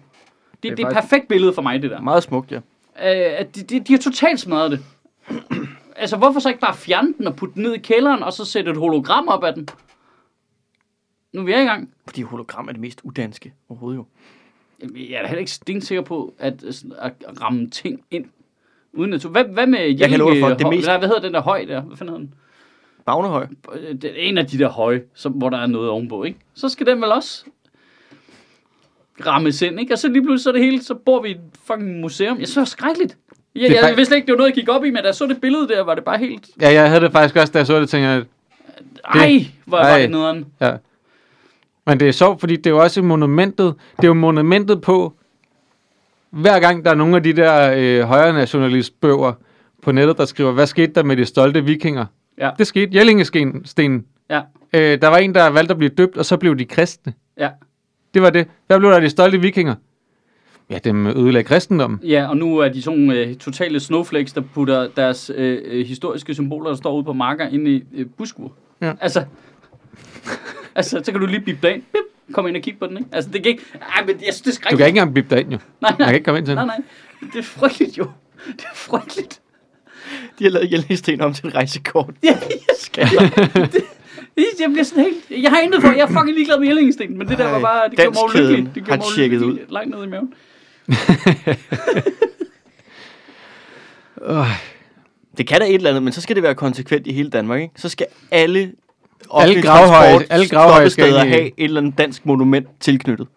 Det, det er, det er et perfekt billede for mig, det der. Meget smukt, ja. Øh, at de, de, de har totalt smadret det. altså, hvorfor så ikke bare fjerne den og putte den ned i kælderen, og så sætte et hologram op af den? Nu er vi i gang. Fordi hologram er det mest udanske overhovedet jo. Jeg er da heller ikke stensikker på, at, at ramme ting ind. Uden at, hvad, hvad med Jeg kan love dig for, det mest- hvad hedder den der høj der? Hvad fanden hedder den? Bagnehøj. Øh, Det er en af de der høje, som, hvor der er noget ovenpå, ikke? Så skal den vel også rammes ind, ikke? Og så lige pludselig så er det hele, så bor vi i et fucking museum. Jeg synes, det var skrækkeligt. Jeg, er jeg fakt- vidste ikke, det var noget, jeg gik op i, men da jeg så det billede der, var det bare helt... Ja, jeg havde det faktisk også, da jeg så det, tænkte jeg, Ej, hvor var det nederen. ja. Men det er sjovt, fordi det er jo også monumentet. Det er jo monumentet på, hver gang der er nogle af de der øh, højre nationalistbøger på nettet, der skriver, hvad skete der med de stolte vikinger? Ja. Det skete. Jellingestenen. Ja, Øh, der var en, der valgte at blive døbt, og så blev de kristne. ja. Det var det. Hvad blev der af de stolte vikinger? Ja, dem ødelægger kristendommen. Ja, og nu er de sådan øh, totale snowflakes, der putter deres øh, øh, historiske symboler, der står ude på marker, ind i øh, buskur. Ja. Altså, altså, så kan du lige bippe dig ind. Bip, kom ind og kigge på den, ikke? Altså, det kan ikke... Ej, men jeg synes, det er Du skrækkeligt. kan ikke engang bippe dig ind, jo. Nej, Man nej. kan ikke komme ind til Nej, den. nej. Det er frygteligt, jo. Det er frygteligt. De har lavet Jelling om til en rejsekort. Ja, jeg, skal, det, jeg bliver sådan helt... Jeg har intet for, jeg er fucking ligeglad med Jellingsten, men det der var Ej, bare... Det gjorde mig danskkæden ulykkelig. Det gjorde mig tjekket ulykkelig langt ned i maven. Det kan da et eller andet, men så skal det være konsekvent i hele Danmark, ikke? Så skal alle Alle gravhøje- alle gravhøje skal have et eller andet dansk monument tilknyttet.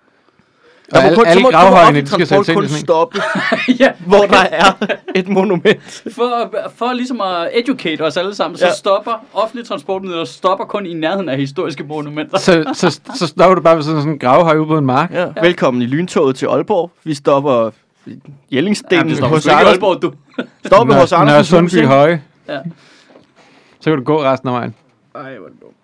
Og alle, kun- alle så må, gravhøjene, må de skal kun sådan en. stoppe, ja, hvor der er et monument. for, for ligesom at educate os alle sammen, så Ja. stopper offentlige transportmidler stopper kun i nærheden af historiske monumenter. Så, så, så stopper du bare ved sådan en gravhøj ude på en mark. Ja. Velkommen i lyntoget til Aalborg. Vi stopper Jellingstenen det stopper hos ikke. Aalborg, du. Stopper hos Nør- Anders. Nørre Sundby Høje. Ja. Så kan du gå resten af vejen. Ej, hvor er det dumt.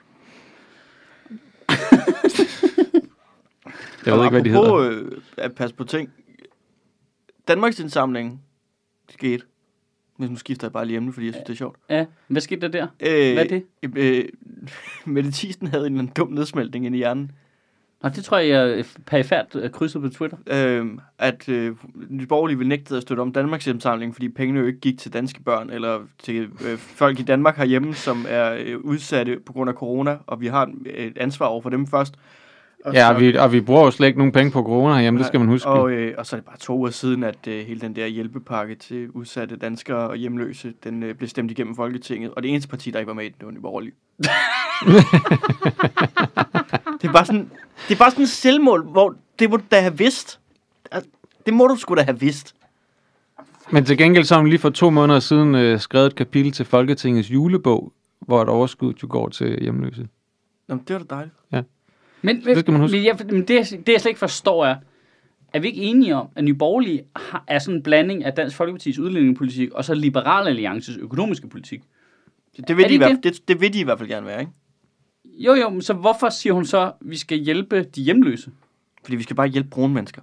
Jeg ved ikke, hvad de hedder. Øh, at passe på ting. Danmarks indsamling skete. Men nu skifter jeg bare lige emne, fordi jeg synes, det er sjovt. Ja, hvad skete der der? Øh, Hvad er det? Øh, Mette Thiesen havde en eller anden dum nedsmeltning ind i hjernen. Nå, det tror jeg, jeg perifært øh, krydsede på Twitter. Øh, at øh, Nye Borgerlige ville nægte at støtte om Danmarks indsamling, fordi pengene jo ikke gik til danske børn, eller til øh, folk i Danmark herhjemme, som er øh, udsatte på grund af corona, og vi har et, ansvar over for dem først. Og Ja, så- og vi, og vi bruger jo slet ikke nogen penge på corona herhjemme, det skal man huske. Og, øh, og så er det bare to uger siden, at øh, hele den der hjælpepakke til udsatte danskere og hjemløse, den øh, blev stemt igennem Folketinget. Og det eneste parti, der ikke var med i den, det var Nye Borgerlige. det er bare sådan, det er bare sådan et selvmål, hvor det må du da have vidst. Det må du sgu da have vidst. Men til gengæld så har hun lige for to måneder siden øh, skrevet et kapitel til Folketingets julebog, hvor et overskud jo går til hjemløse. Nå, men det var da dejligt. Men, Det skal man huske. Men, jeg, men det, det, jeg slet ikke forstår er, er vi ikke enige om, at Nye Borgerlige har, er sådan en blanding af Dansk Folkepartis udlændingepolitik og så Liberal Alliances økonomiske politik? Det, det, vil Er de i det hvert, ikke det, det vil de i hvert fald gerne være, ikke? Jo, jo, men så hvorfor siger hun så, at vi skal hjælpe de hjemløse? Fordi vi skal bare hjælpe brune mennesker.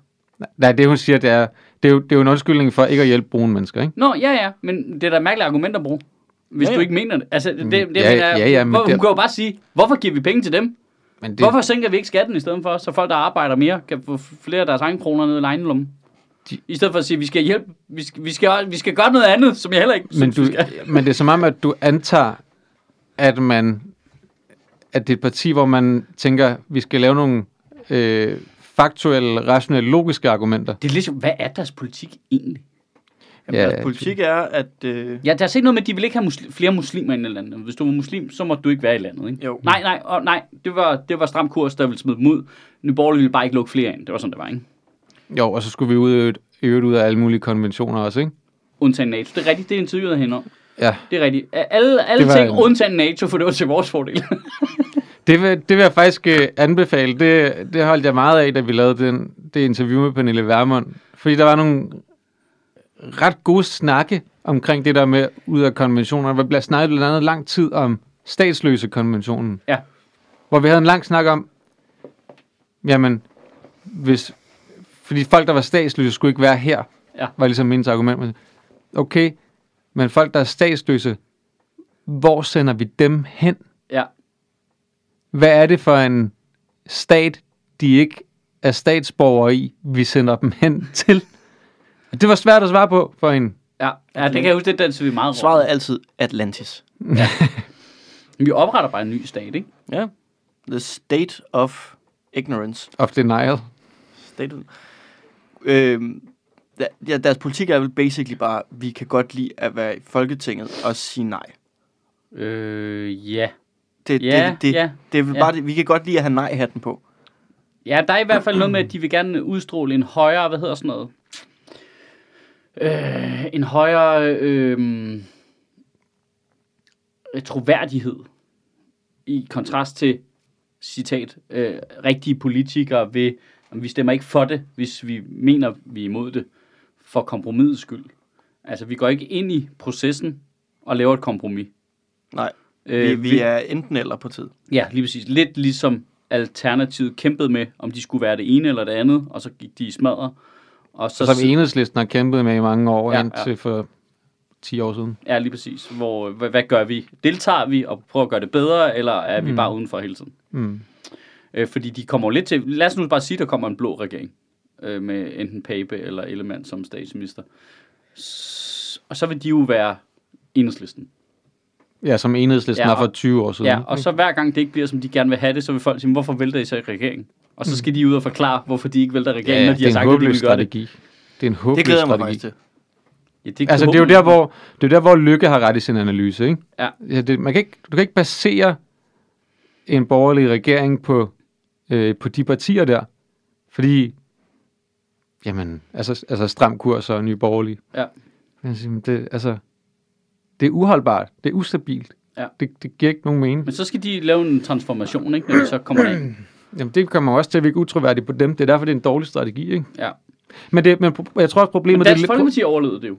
Nej, det hun siger, det er, det er, jo, det er jo en undskyldning for ikke at hjælpe brune mennesker, ikke? Nå, ja, ja, men det er da et mærkeligt argument at bruge, hvis Ja, ja, du ikke mener det. Altså, det, det, det Ja, mener jeg- ja, ja, men hvor, det- hun kan jo bare sige, hvorfor giver vi penge til dem? Men det, Hvorfor sænker vi ikke skatten i stedet for, så folk, der arbejder mere, kan få flere af deres egne kroner ned i lejenlommen? De- I stedet for at sige, at vi skal hjælpe, vi skal, vi skal, vi skal gøre noget andet, som jeg heller ikke men, synes, du, vi skal. men det er som om, at du antager, at man at det er et parti, hvor man tænker, vi skal lave nogle øh, faktuelle, rationelle, logiske argumenter. Det er ligesom, hvad er deres politik egentlig? Jamen, Ja, deres politik er, at... Øh, Ja, der er set noget med, at de vil ikke have muslim, flere muslimer ind i landet. Hvis du var muslim, så må du ikke være i landet, ikke? Jo. Nej, nej, og, nej, det var, det var stram kurs, der ville smide dem ud. Borgerlige ville bare ikke lukke flere ind. Det var sådan, det var, ikke? Jo, og så skulle vi ud, øvrigt- ud af alle mulige konventioner også, ikke? Undtagen NATO. Det er rigtigt, det er interviewet af hende om. Ja, Det er rigtigt. Alle, alle Det var ting en- undtagen NATO, for det var til vores fordel. det vil, det vil jeg faktisk øh, anbefale. Det, det holdt jeg meget af, da vi lavede den, det interview med Pernille Vermund. Fordi der var nogle ret gode snakke omkring det der med ud af konventionerne. Der blev snakket blandt andet lang tid om statsløse konventionen. Ja. Hvor vi havde en lang snak om, jamen, hvis, fordi folk, der var statsløse, skulle ikke være her, Ja. var ligesom min argument. Men, Okay, men folk, der er statsløse, hvor sender vi dem hen? Ja. Hvad er det for en stat, de ikke er statsborgere i, vi sender dem hen til? Det var svært at svare på for en. Ja, ja, det kan jeg huske, det danser vi meget svaret rundt. er altid Atlantis. Vi opretter bare en ny stat, ikke? Ja. The state of ignorance. Of denial. State of... Øhm, der- ja, deres politik er vel basically bare, vi kan godt lide at være i Folketinget og sige nej. Øh, ja. Det, Ja, det, det, ja. det er vel ja. bare det, vi kan godt lide at have nej-hatten på. Ja, der er i hvert fald noget med, at de vil gerne udstråle en højere, hvad hedder sådan noget? Øh, en højere øh, troværdighed i kontrast til, citat, øh, rigtige politikere ved, vi stemmer ikke for det, hvis vi mener, vi er imod det, for kompromisets skyld. Altså, vi går ikke ind i processen og laver et kompromis. Nej, Øh, vi, vi er enten eller på tid. Ja, lige præcis. Lidt ligesom Alternativet kæmpede med, om de skulle være det ene eller det andet, og så gik de i smadret. Og så, Som enhedslisten har kæmpet med i mange år, Ja, ja, ja. indtil for 10 år siden. Ja, lige præcis. Hvor, hvad, hvad gør vi? Deltager vi og prøver at gøre det bedre, eller er vi Mm. bare udenfor hele tiden? Mm. Øh, fordi de kommer lidt til... Lad os nu bare sige, der kommer en blå regering. Øh, med enten Pape eller Ellemann som statsminister. S- og så vil de jo være enhedslisten. Ja, som enhedslisten Ja, og- har for 20 år siden. Ja, og så hver gang det ikke bliver, som de gerne vil have det, så vil folk sige, hvorfor vælter I så i regeringen? Og så skal de ud og forklare, hvorfor de ikke vælter regeringen, ja, når de det har er en sagt, at de vil gøre det. strategi. Det er en håbløs Det glæder jeg mig strategi. faktisk til. Ja, det Altså, det er jo der, hvor, det er jo der, hvor Lykke har ret i sin analyse, ikke? Ja. ja det, man kan ikke, du kan ikke basere en borgerlig regering på, øh, på de partier der, fordi, jamen, altså, altså stram kurs og nye borgerlige. Ja. Det, altså, det er uholdbart, det er ustabilt. Ja. Det, det giver ikke nogen mening. Men så skal de lave en transformation, ikke? Når de så kommer derind. Jamen, det kommer også til at virke utroværdigt på dem. Det er derfor, det er en dårlig strategi, ikke? Ja. Men, det, men jeg tror også, Men problemet... det er Dansk lidt- Folkeparti overlevede det jo.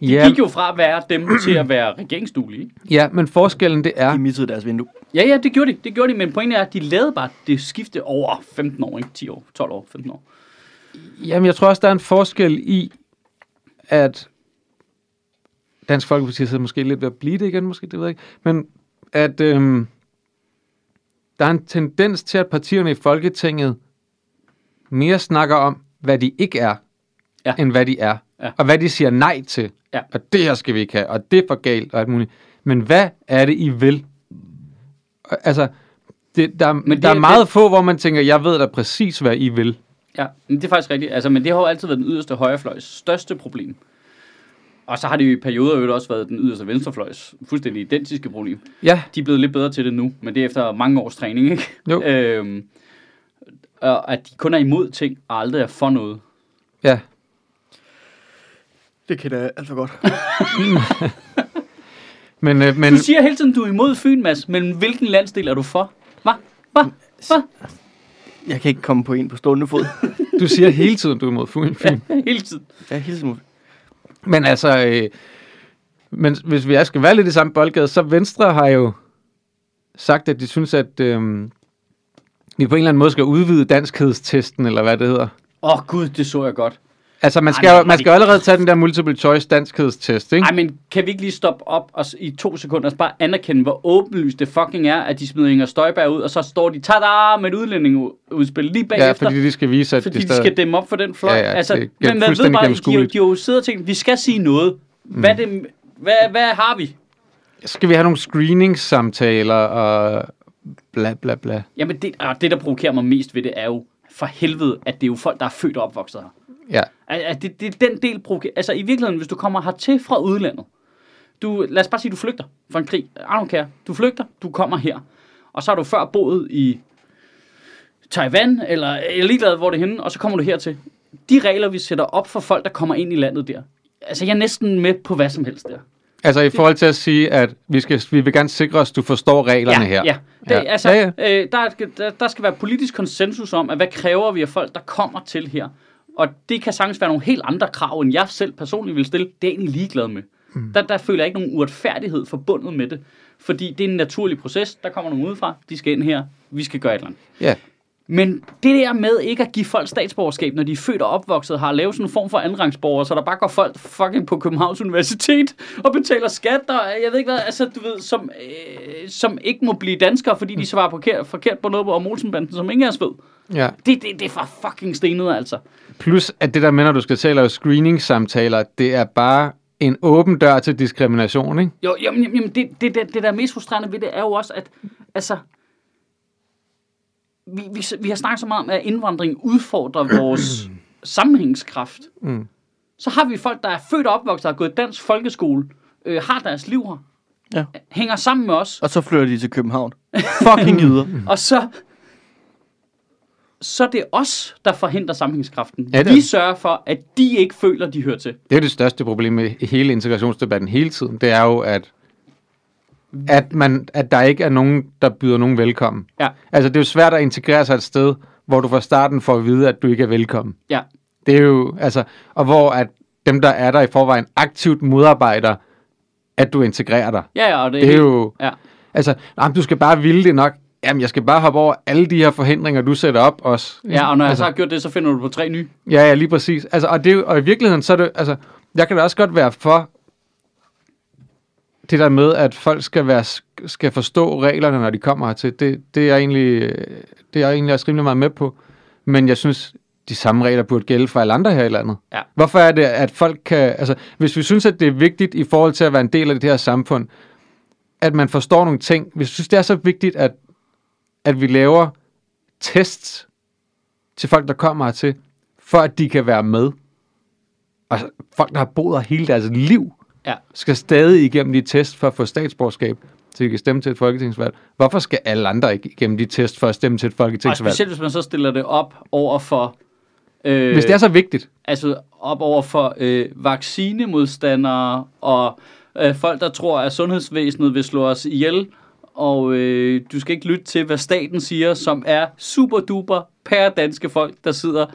De ja, gik jo fra at være dem til at være regeringsduelige. ikke? ja, men forskellen det er... De missede deres vindue. Ja, ja, det gjorde de. Det gjorde de, men pointen er, at de lavede bare det skifte over 15 år, ikke? 10 år, 12 år, 15 år. Jamen, jeg tror også, der er en forskel i, at Dansk Folkeparti sidder måske lidt ved at blive det igen, måske, det ved jeg ikke. Men at øhm, der er en tendens til, at partierne i Folketinget mere snakker om, hvad de ikke er, Ja. end hvad de er. Ja. Og hvad de siger nej til. Ja. Og det her skal vi ikke have, og det er for galt, og alt muligt. Men hvad er det, I vil? Altså, det, der, Men det- der er det- meget få, hvor man tænker, jeg ved da præcis, hvad I vil. Ja, men det er faktisk rigtigt. Altså, men det har jo altid været den yderste højrefløjs største problem. Og så har det jo i perioder jo også været den yderste venstrefløjs fuldstændig identiske problem. Ja, De er blevet lidt bedre til det nu, men det er efter mange års træning, ikke? Jo. Øhm, og at de kun er imod ting, og aldrig er for noget. ja. Det kender jeg alt for godt. Men, øh, men Du siger hele tiden, du er imod Fyn, Mads, men hvilken landsdel er du for? Hvad? Hvad? Hvad? Jeg kan ikke komme på en på stående fod. du siger hele tiden, du er imod Fyn. Fyn. Hele tiden. Er hele tiden men altså, øh, men hvis vi skal være lidt i samme boldgade, så Venstre har jo sagt, at de synes, at øh, vi på en eller anden måde skal udvide danskhedstesten, eller hvad det hedder. Åh oh, gud, det så jeg godt. Altså, man Ej, skal, men- jo, man skal jo allerede tage den der multiple choice danskhedstest, ikke? Ej, men kan vi ikke lige stoppe op og i to sekunder og bare anerkende, hvor åbenlyst det fucking er, at de smider Inger Støjberg ud, og så står de tada med et udlændingeudspil lige Ja, bagefter. fordi de skal vise, at fordi de de skal dæmme op for den fløj. Ja, ja, altså, det men man ved bare, de, de, jo siddet og tænkt, vi skal sige noget. Hvad, det, hvad, hvad har vi? Skal vi have nogle screeningssamtaler og bla bla bla. Jamen, det, og det, der provokerer mig mest ved det, er jo for helvede, at det er jo folk, der er født og opvokset her. Ja, At, det, det er den del provokerer. Altså, i virkeligheden, hvis du kommer hertil fra udlandet, du, lad os bare sige, du flygter fra en krig. I don't care. Du flygter, du kommer her. Og så har du før boet i Taiwan, eller jeg er ligeglad, hvor det er henne, og så kommer du hertil. De regler, vi sætter op for folk, der kommer ind i landet der. Altså, jeg er næsten med på hvad som helst der. altså i forhold til at sige, at vi, skal, vi vil gerne sikre os, at du forstår reglerne ja, her. Ja, det, Ja. Altså, Ja, Øh, der, skal- der, der skal være politisk konsensus om, at hvad kræver vi af folk, der kommer til her. Og det kan sagtens være nogle helt andre krav, end jeg selv personligt vil stille. Det er jeg egentlig ligeglad med. Mm. Der, der føler jeg ikke nogen uretfærdighed forbundet med det. Fordi det er en naturlig proces. Der kommer nogen udefra. De skal ind her. Vi skal gøre et eller andet. ja. Men det der med ikke at give folk statsborgerskab, når de er født og opvokset, har lavet sådan en form for andenrangsborger, så der bare går folk fucking på Københavns Universitet og betaler skat, og jeg ved ikke hvad, altså du ved, som, øh, som ikke må blive danskere, fordi de svarer forkert, forkert på noget om Olsenbanden, som ingen af os ved. ja. Det, det, det er for fucking stenet, altså. Plus, at det der med, når du skal til at lave screening-samtaler, det er bare en åben dør til diskrimination, ikke? Jo, jamen, jamen det, det, det, det der er mest frustrerende ved det, er jo også, at altså, vi, vi, vi har snakket så meget om, at indvandring udfordrer vores sammenhængskraft. Mm. Så har vi folk, der er født og opvokset, har gået dansk folkeskole, øh, har deres liv her, Ja. hænger sammen med os, Og så flytter de til København. Fucking yder. og så så er det os, der forhindrer sammenhængskraften. Ja, det er vi sørger for, at de ikke føler, de hører til. Det er det største problem med hele integrationsdebatten hele tiden. Det er jo, at, at, man, at der ikke er nogen, der byder nogen velkommen. Ja, Altså, det er jo svært at integrere sig et sted, hvor du fra starten får at vide, at du ikke er velkommen. ja, Det er jo, altså, og hvor at dem, der er der i forvejen, aktivt modarbejder, at du integrerer dig. ja, ja og det, Det er jo, Ja, altså, nej, du skal bare ville det nok. jamen, jeg skal bare hoppe over alle de her forhindringer, du sætter op også. Ja, og når jeg altså, så har gjort det, så finder du på tre nye. Ja, ja, lige præcis. Altså, og, det, er jo- og i virkeligheden, så er det, altså, jeg kan da også godt være for det der med, at folk skal, være, skal forstå reglerne, når de kommer hertil. Det, det, er egentlig, det er jeg egentlig også rimelig meget med på. Men jeg synes, de samme regler burde gælde for alle andre her i landet. Ja. Hvorfor er det, at folk kan... Altså, hvis vi synes, at det er vigtigt i forhold til at være en del af det her samfund, at man forstår nogle ting. Hvis vi synes, det er så vigtigt, at, at vi laver tests til folk, der kommer hertil, for at de kan være med. Altså, folk, der har boet her hele deres liv, Ja. skal stadig igennem de test for at få statsborgerskab, så de kan stemme til et folketingsvalg. Hvorfor skal alle andre ikke igennem de test for at stemme til et Og folketingsvalg? specielt, hvis man så stiller det op over for... Øh, Hvis det er så vigtigt. Altså op over for øh, vaccinemodstandere og øh, folk, der tror, at sundhedsvæsenet vil slå os ihjel. Og øh, du skal ikke lytte til, hvad staten siger, som er super duper per danske folk, der sidder.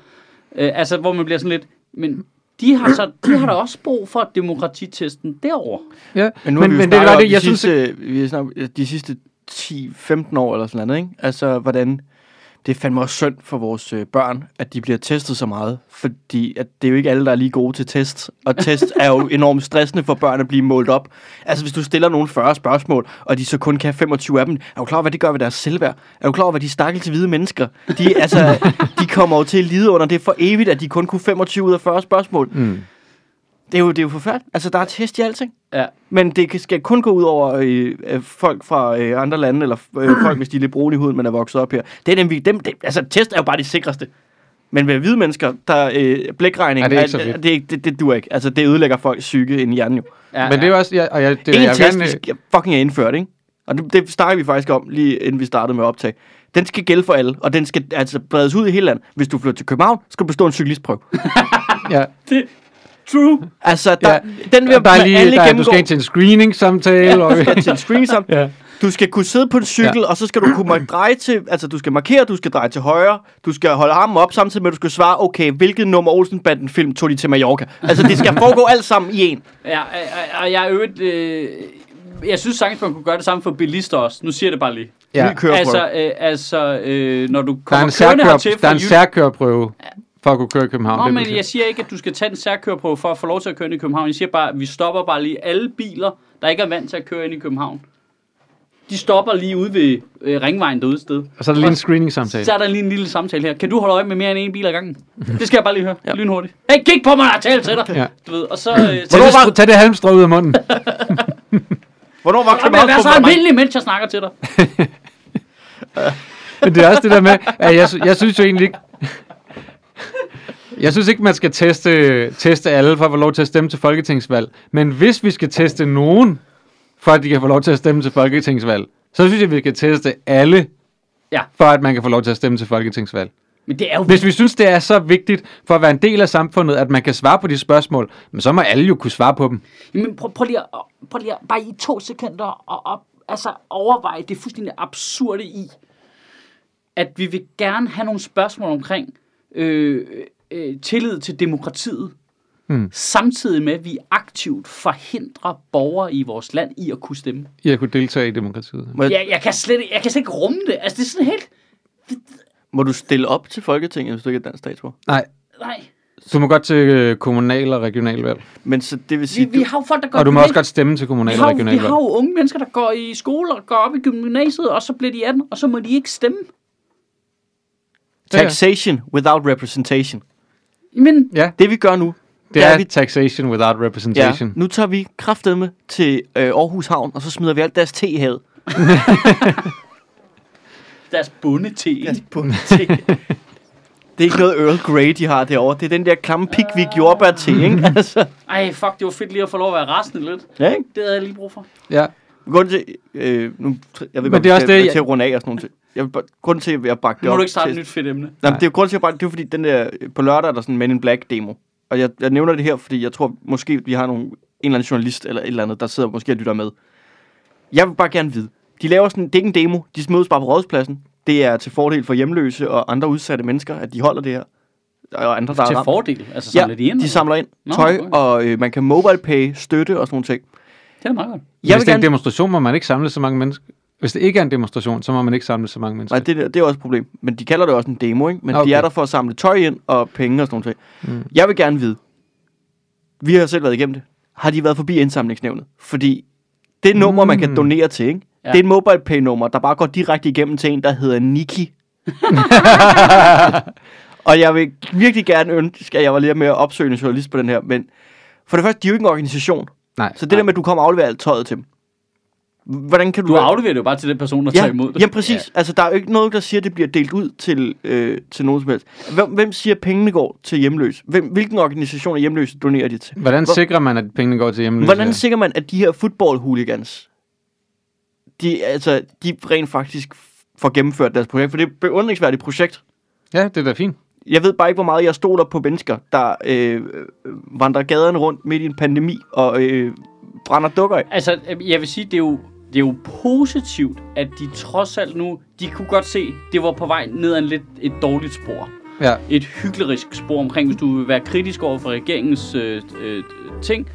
Øh, altså, hvor man bliver sådan lidt... Men de har, så, de har da også brug for demokratitesten derover. Ja. Men nu men, men, vi men det er det, det, de jeg synes, sidste, vi har snakket, de sidste 10-15 år eller sådan noget, ikke? Altså, hvordan det er fandme også synd for vores øh, børn, at de bliver testet så meget, fordi at det er jo ikke alle, der er lige gode til test, og test er jo enormt stressende for børn at blive målt op. Altså, hvis du stiller nogen 40 spørgsmål, og de så kun kan 25 af dem, er du klar over, hvad det gør ved deres selvværd? Er du klar over, hvad de stakkel til hvide mennesker? De, altså, de kommer jo til at lide under det for evigt, at de kun kunne 25 ud af 40 spørgsmål. mm, Det er jo, det er jo forfærdeligt. Altså, der er test i alting. Ja. Men det kan- skal kun gå ud over øh, øh, folk fra øh, andre lande, eller øh, folk, hvis de er lidt brune i huden, men er vokset op her. Det er dem, vi, dem, det, altså, test er jo bare de sikreste. Men med hvide mennesker, der øh, blækregning, Ja, det er ikke så fedt. det, det, det duer ikke. Altså, det ødelægger folks psyke ind i hjernen jo. Ja, men det er jo også... Ja, og jeg, det, Det er en jeg test, gerne, vi skal, fucking er indført, ikke? Og det, det snakker vi faktisk om, lige inden vi startede med at optage. Den skal gælde for alle, og den skal altså bredes ud i hele landet. Hvis du flytter til København, skal du bestå en cyklistprøve. ja, det, true. Altså, der, Ja. den vil der er man lige, alle der, er- du skal ind til en screening-samtale. og, Du skal til en screening sammen. ja. Du skal kunne sidde på en cykel, ja. og så skal du kunne dreje til, altså du skal markere, du skal dreje til højre, du skal holde armen op, samtidig med, at du skal svare, okay, hvilket nummer Olsenbanden film tog de til Mallorca? Altså, det skal foregå alt sammen i en. Ja, og- jeg er øvrigt... Øh, jeg synes sagtens, man kunne gøre det samme for bilister også. Nu siger jeg det bare lige. ja. Ny køreprøve. Altså, øh, altså øh, når du Der er kommer en, kørende særkør, hertil der er en særkøreprøve for at kunne køre i København. Nå, det men jeg siger ikke, at du skal tage en særkøreprøve for at få lov til at køre ind i København. Jeg siger bare, at vi stopper bare lige alle biler, der ikke er vant til at køre ind i København. De stopper lige ude ved øh, ringvejen derude sted. Og så er der lige en screening-samtale. Så er der lige en lille samtale her. Kan du holde øje med mere end en bil ad gangen? Det skal jeg bare lige høre. Ja. Lynhurtigt. Hey, kig på mig, jeg taler til dig. Ja. Du ved, og så... Øh, det, var- tag det halmstrå ud af munden. Hvornår var jeg Københavns være så almindelig, mens jeg snakker til dig. Men det er også det der med, at jeg, jeg synes jo egentlig ikke... Jeg synes ikke, man skal teste, teste alle for at få lov til at stemme til folketingsvalg. Men hvis vi skal teste nogen, for at de kan få lov til at stemme til folketingsvalg, så synes jeg, vi skal teste alle, Ja. for at man kan få lov til at stemme til folketingsvalg. Men det er jo... Hvis vi synes, det er så vigtigt for at være en del af samfundet, at man kan svare på de spørgsmål, men så må alle jo kunne svare på dem. Jamen, prøv, prøv, lige at, prøv lige at, bare i to sekunder og op, altså overveje det fuldstændig absurde i, at vi vil gerne have nogle spørgsmål omkring øh, øh, tillid til demokratiet, Hmm. samtidig med, at vi aktivt forhindrer borgere i vores land i at kunne stemme. I at kunne deltage i demokratiet. Jeg, Jeg, jeg, kan, slet, ikke- jeg kan slet ikke rumme det. Altså, det er sådan helt... må du stille op til Folketinget, hvis du ikke er dansk statsborger? Nej, Nej. du må godt til øh, kommunal- og regionalvalg. Men så det vil Vi, sige, vi har jo folk, der går Og du må også godt stemme til vi kommunal- har, og jo- vi har regionalvalg. jo unge mennesker, der går i skole og går op i gymnasiet, og så bliver de 18, og så må de ikke stemme. taxation without representation. Men Ja, Det vi gør nu, det er er vi- taxation without ja, representation. nu tager vi kraftedeme til øh, Aarhus Havn, og så smider vi alt deres te i havet. deres bundete. Deres bundete. Det er ikke noget Earl Grey, de har derovre. Det er den der klamme pikvik jordbær te, ikke? Altså, Ej, fuck, det var fedt lige at få lov at være rasende lidt. ja, ikke? Det havde jeg lige brug for. Ja. Grunden til, øh, nu, jeg ved Men godt, det er vi også skal- det, vi jeg- til at runde af og sådan nogle ting. Jeg vil bare, grunden til, at jeg bragte det Nu må op du ikke starte til, et nyt fedt emne. Nej, men det er jo grunden til, at jeg bragte det, er fordi den der, på lørdag er der sådan en Men in Black demo. Og jeg, jeg nævner det her, fordi jeg tror, måske vi har nogle, en eller anden journalist eller et eller andet, der sidder måske og lytter med. Jeg vil bare gerne vide. De laver sådan, det er ikke en demo, de mødes bare på rådspladsen. Det er til fordel for hjemløse og andre udsatte mennesker, at de holder det her. Og andre, der Til er fordel. Altså samler de ind? de samler ind. Nå, Tøj, okay. og øh, man kan mobile pay, støtte og sådan nogle ting. Det er meget godt. Jeg Hvis vil det er en gerne, demonstration, må man ikke samle så mange mennesker. Hvis det ikke er en demonstration, så må man ikke samle så mange mennesker. Nej, det, det er også et problem. Men de kalder det også en demo, ikke? Men okay. De er der for at samle tøj ind og penge og sådan noget. Mm. Jeg vil gerne vide, vi har selv været igennem det. Har de været forbi indsamlingsnævnet? Fordi det nummer, man kan Mm. donere til, ikke? Ja. Det er et mobile pay nummer, der bare går direkte igennem til en, der hedder Niki. og jeg vil virkelig gerne ønske, at jeg var lidt mere opsøgende journalist på den her. Men for det første, de er jo ikke en organisation. Nej. Så det der med, at du kommer og afleverer alt tøjet til dem. Hvordan kan du... Du afleverer det jo bare til den person, der ja, tager imod det. Jamen præcis. Ja. Altså, der er jo ikke noget, der siger, at det bliver delt ud til, øh, til nogen som helst. Hvem, hvem siger, at pengene går til hjemløse? Hvem, hvilken organisation af hjemløse donerer de til? Hvordan Hvor- sikrer man, at pengene går til hjemløse? Hvordan sikrer man, at de her football hooligans, de, altså, de rent faktisk får gennemført deres projekt? For det er et beundringsværdigt projekt. Ja, det er da fint. Jeg ved bare ikke, hvor meget jeg stoler på mennesker, der øh, vandrer gaderne rundt midt i en pandemi og øh, brænder dukker af. Altså, jeg vil sige, det er jo, det er jo positivt, at de trods alt nu, de kunne godt se, det var på vej ned ad en lidt et dårligt spor. Ja. Et hyklerisk spor omkring, hvis du vil være kritisk over for regeringens øh, øh, ting,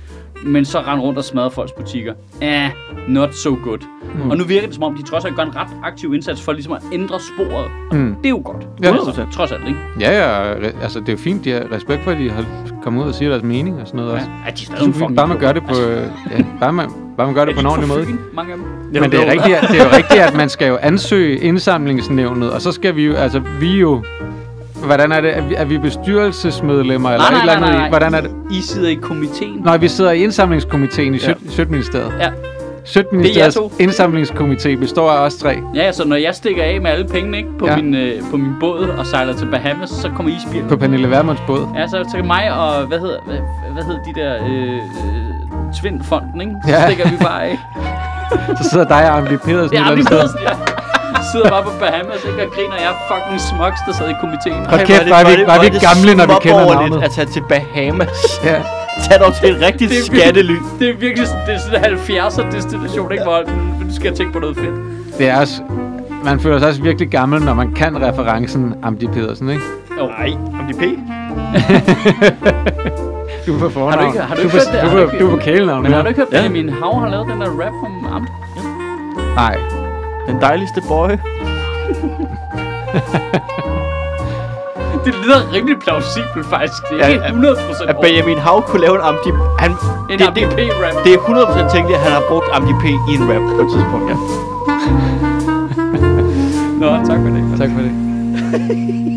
men så rende rundt og smadre folks butikker. Ah, not so good. Mm. Og nu virker det som om, de trods alt gør en ret aktiv indsats for ligesom at ændre sporet. Og Mm. det er jo godt. Ja. Altså, trods alt, ikke? Ja, ja, altså det er jo fint, de har respekt for, at de har kommet ud og siger deres mening og sådan noget også. Ja, de er stadig bare man gør det på, Altså, ja, bare man, bare man gør det er på en de ordentlig måde. mange af dem? Men det er, rigtigt, det er jo rigtigt, at man skal jo ansøge indsamlingsnævnet, og så skal vi jo, altså vi jo, hvordan er det, er vi, er vi bestyrelsesmedlemmer, eller Nej, et nej, eller nej, andet, nej, i- hvordan er det? I sidder i komiteen. Nej, vi sidder i indsamlingskomiteen i Ja. Sø- Sødministeriet. Ja. Sødministeriets indsamlingskomité består af os tre. Ja, så når jeg stikker af med alle pengene ikke, på, Ja. min, øh, på min båd og sejler til Bahamas, så kommer I spil. På Pernille Vermunds båd. Ja, så, så mig og, hvad hedder, hvad, hvad hedder de der, øh, øh, Tvindfonden, ikke? Så Ja. stikker vi bare af. Så sidder dig og Ambi Pedersen Ja, sted. Pedersen, ja. Sidder bare på Bahamas, ikke? Og griner, jeg er fucking smuks, der sad i komiteen. Hold kæft, var vi- var vi gamle, når vi kender navnet. At tage til Bahamas. Ja. Tag dog til et rigtigt Det er virkelig- skattely. Det er virkelig det er sådan en 70'er destination, ikke? Hvor du skal tænke på noget fedt. Det er også, man føler sig også virkelig gammel, når man kan referencen Amdi Pedersen, ikke? Jo. Nej, om de P. Du er på fornavn. Har du ikke- har du du, ikke hørt det? du, du du er på kælenavn. Men har du ikke hørt, Ja. at Benjamin Hav har lavet den der rap om Amt? Nej. Den dejligste boy. Det lyder rimelig plausibelt, faktisk. Det er Ja, ikke ja. 100% At Benjamin Hav kunne lave en Amdi... Han, En det, det, rap. det er 100% tænkeligt, at han har brugt Amdi P i en rap på et tidspunkt, ja. Nå, tak for det. Tak for det.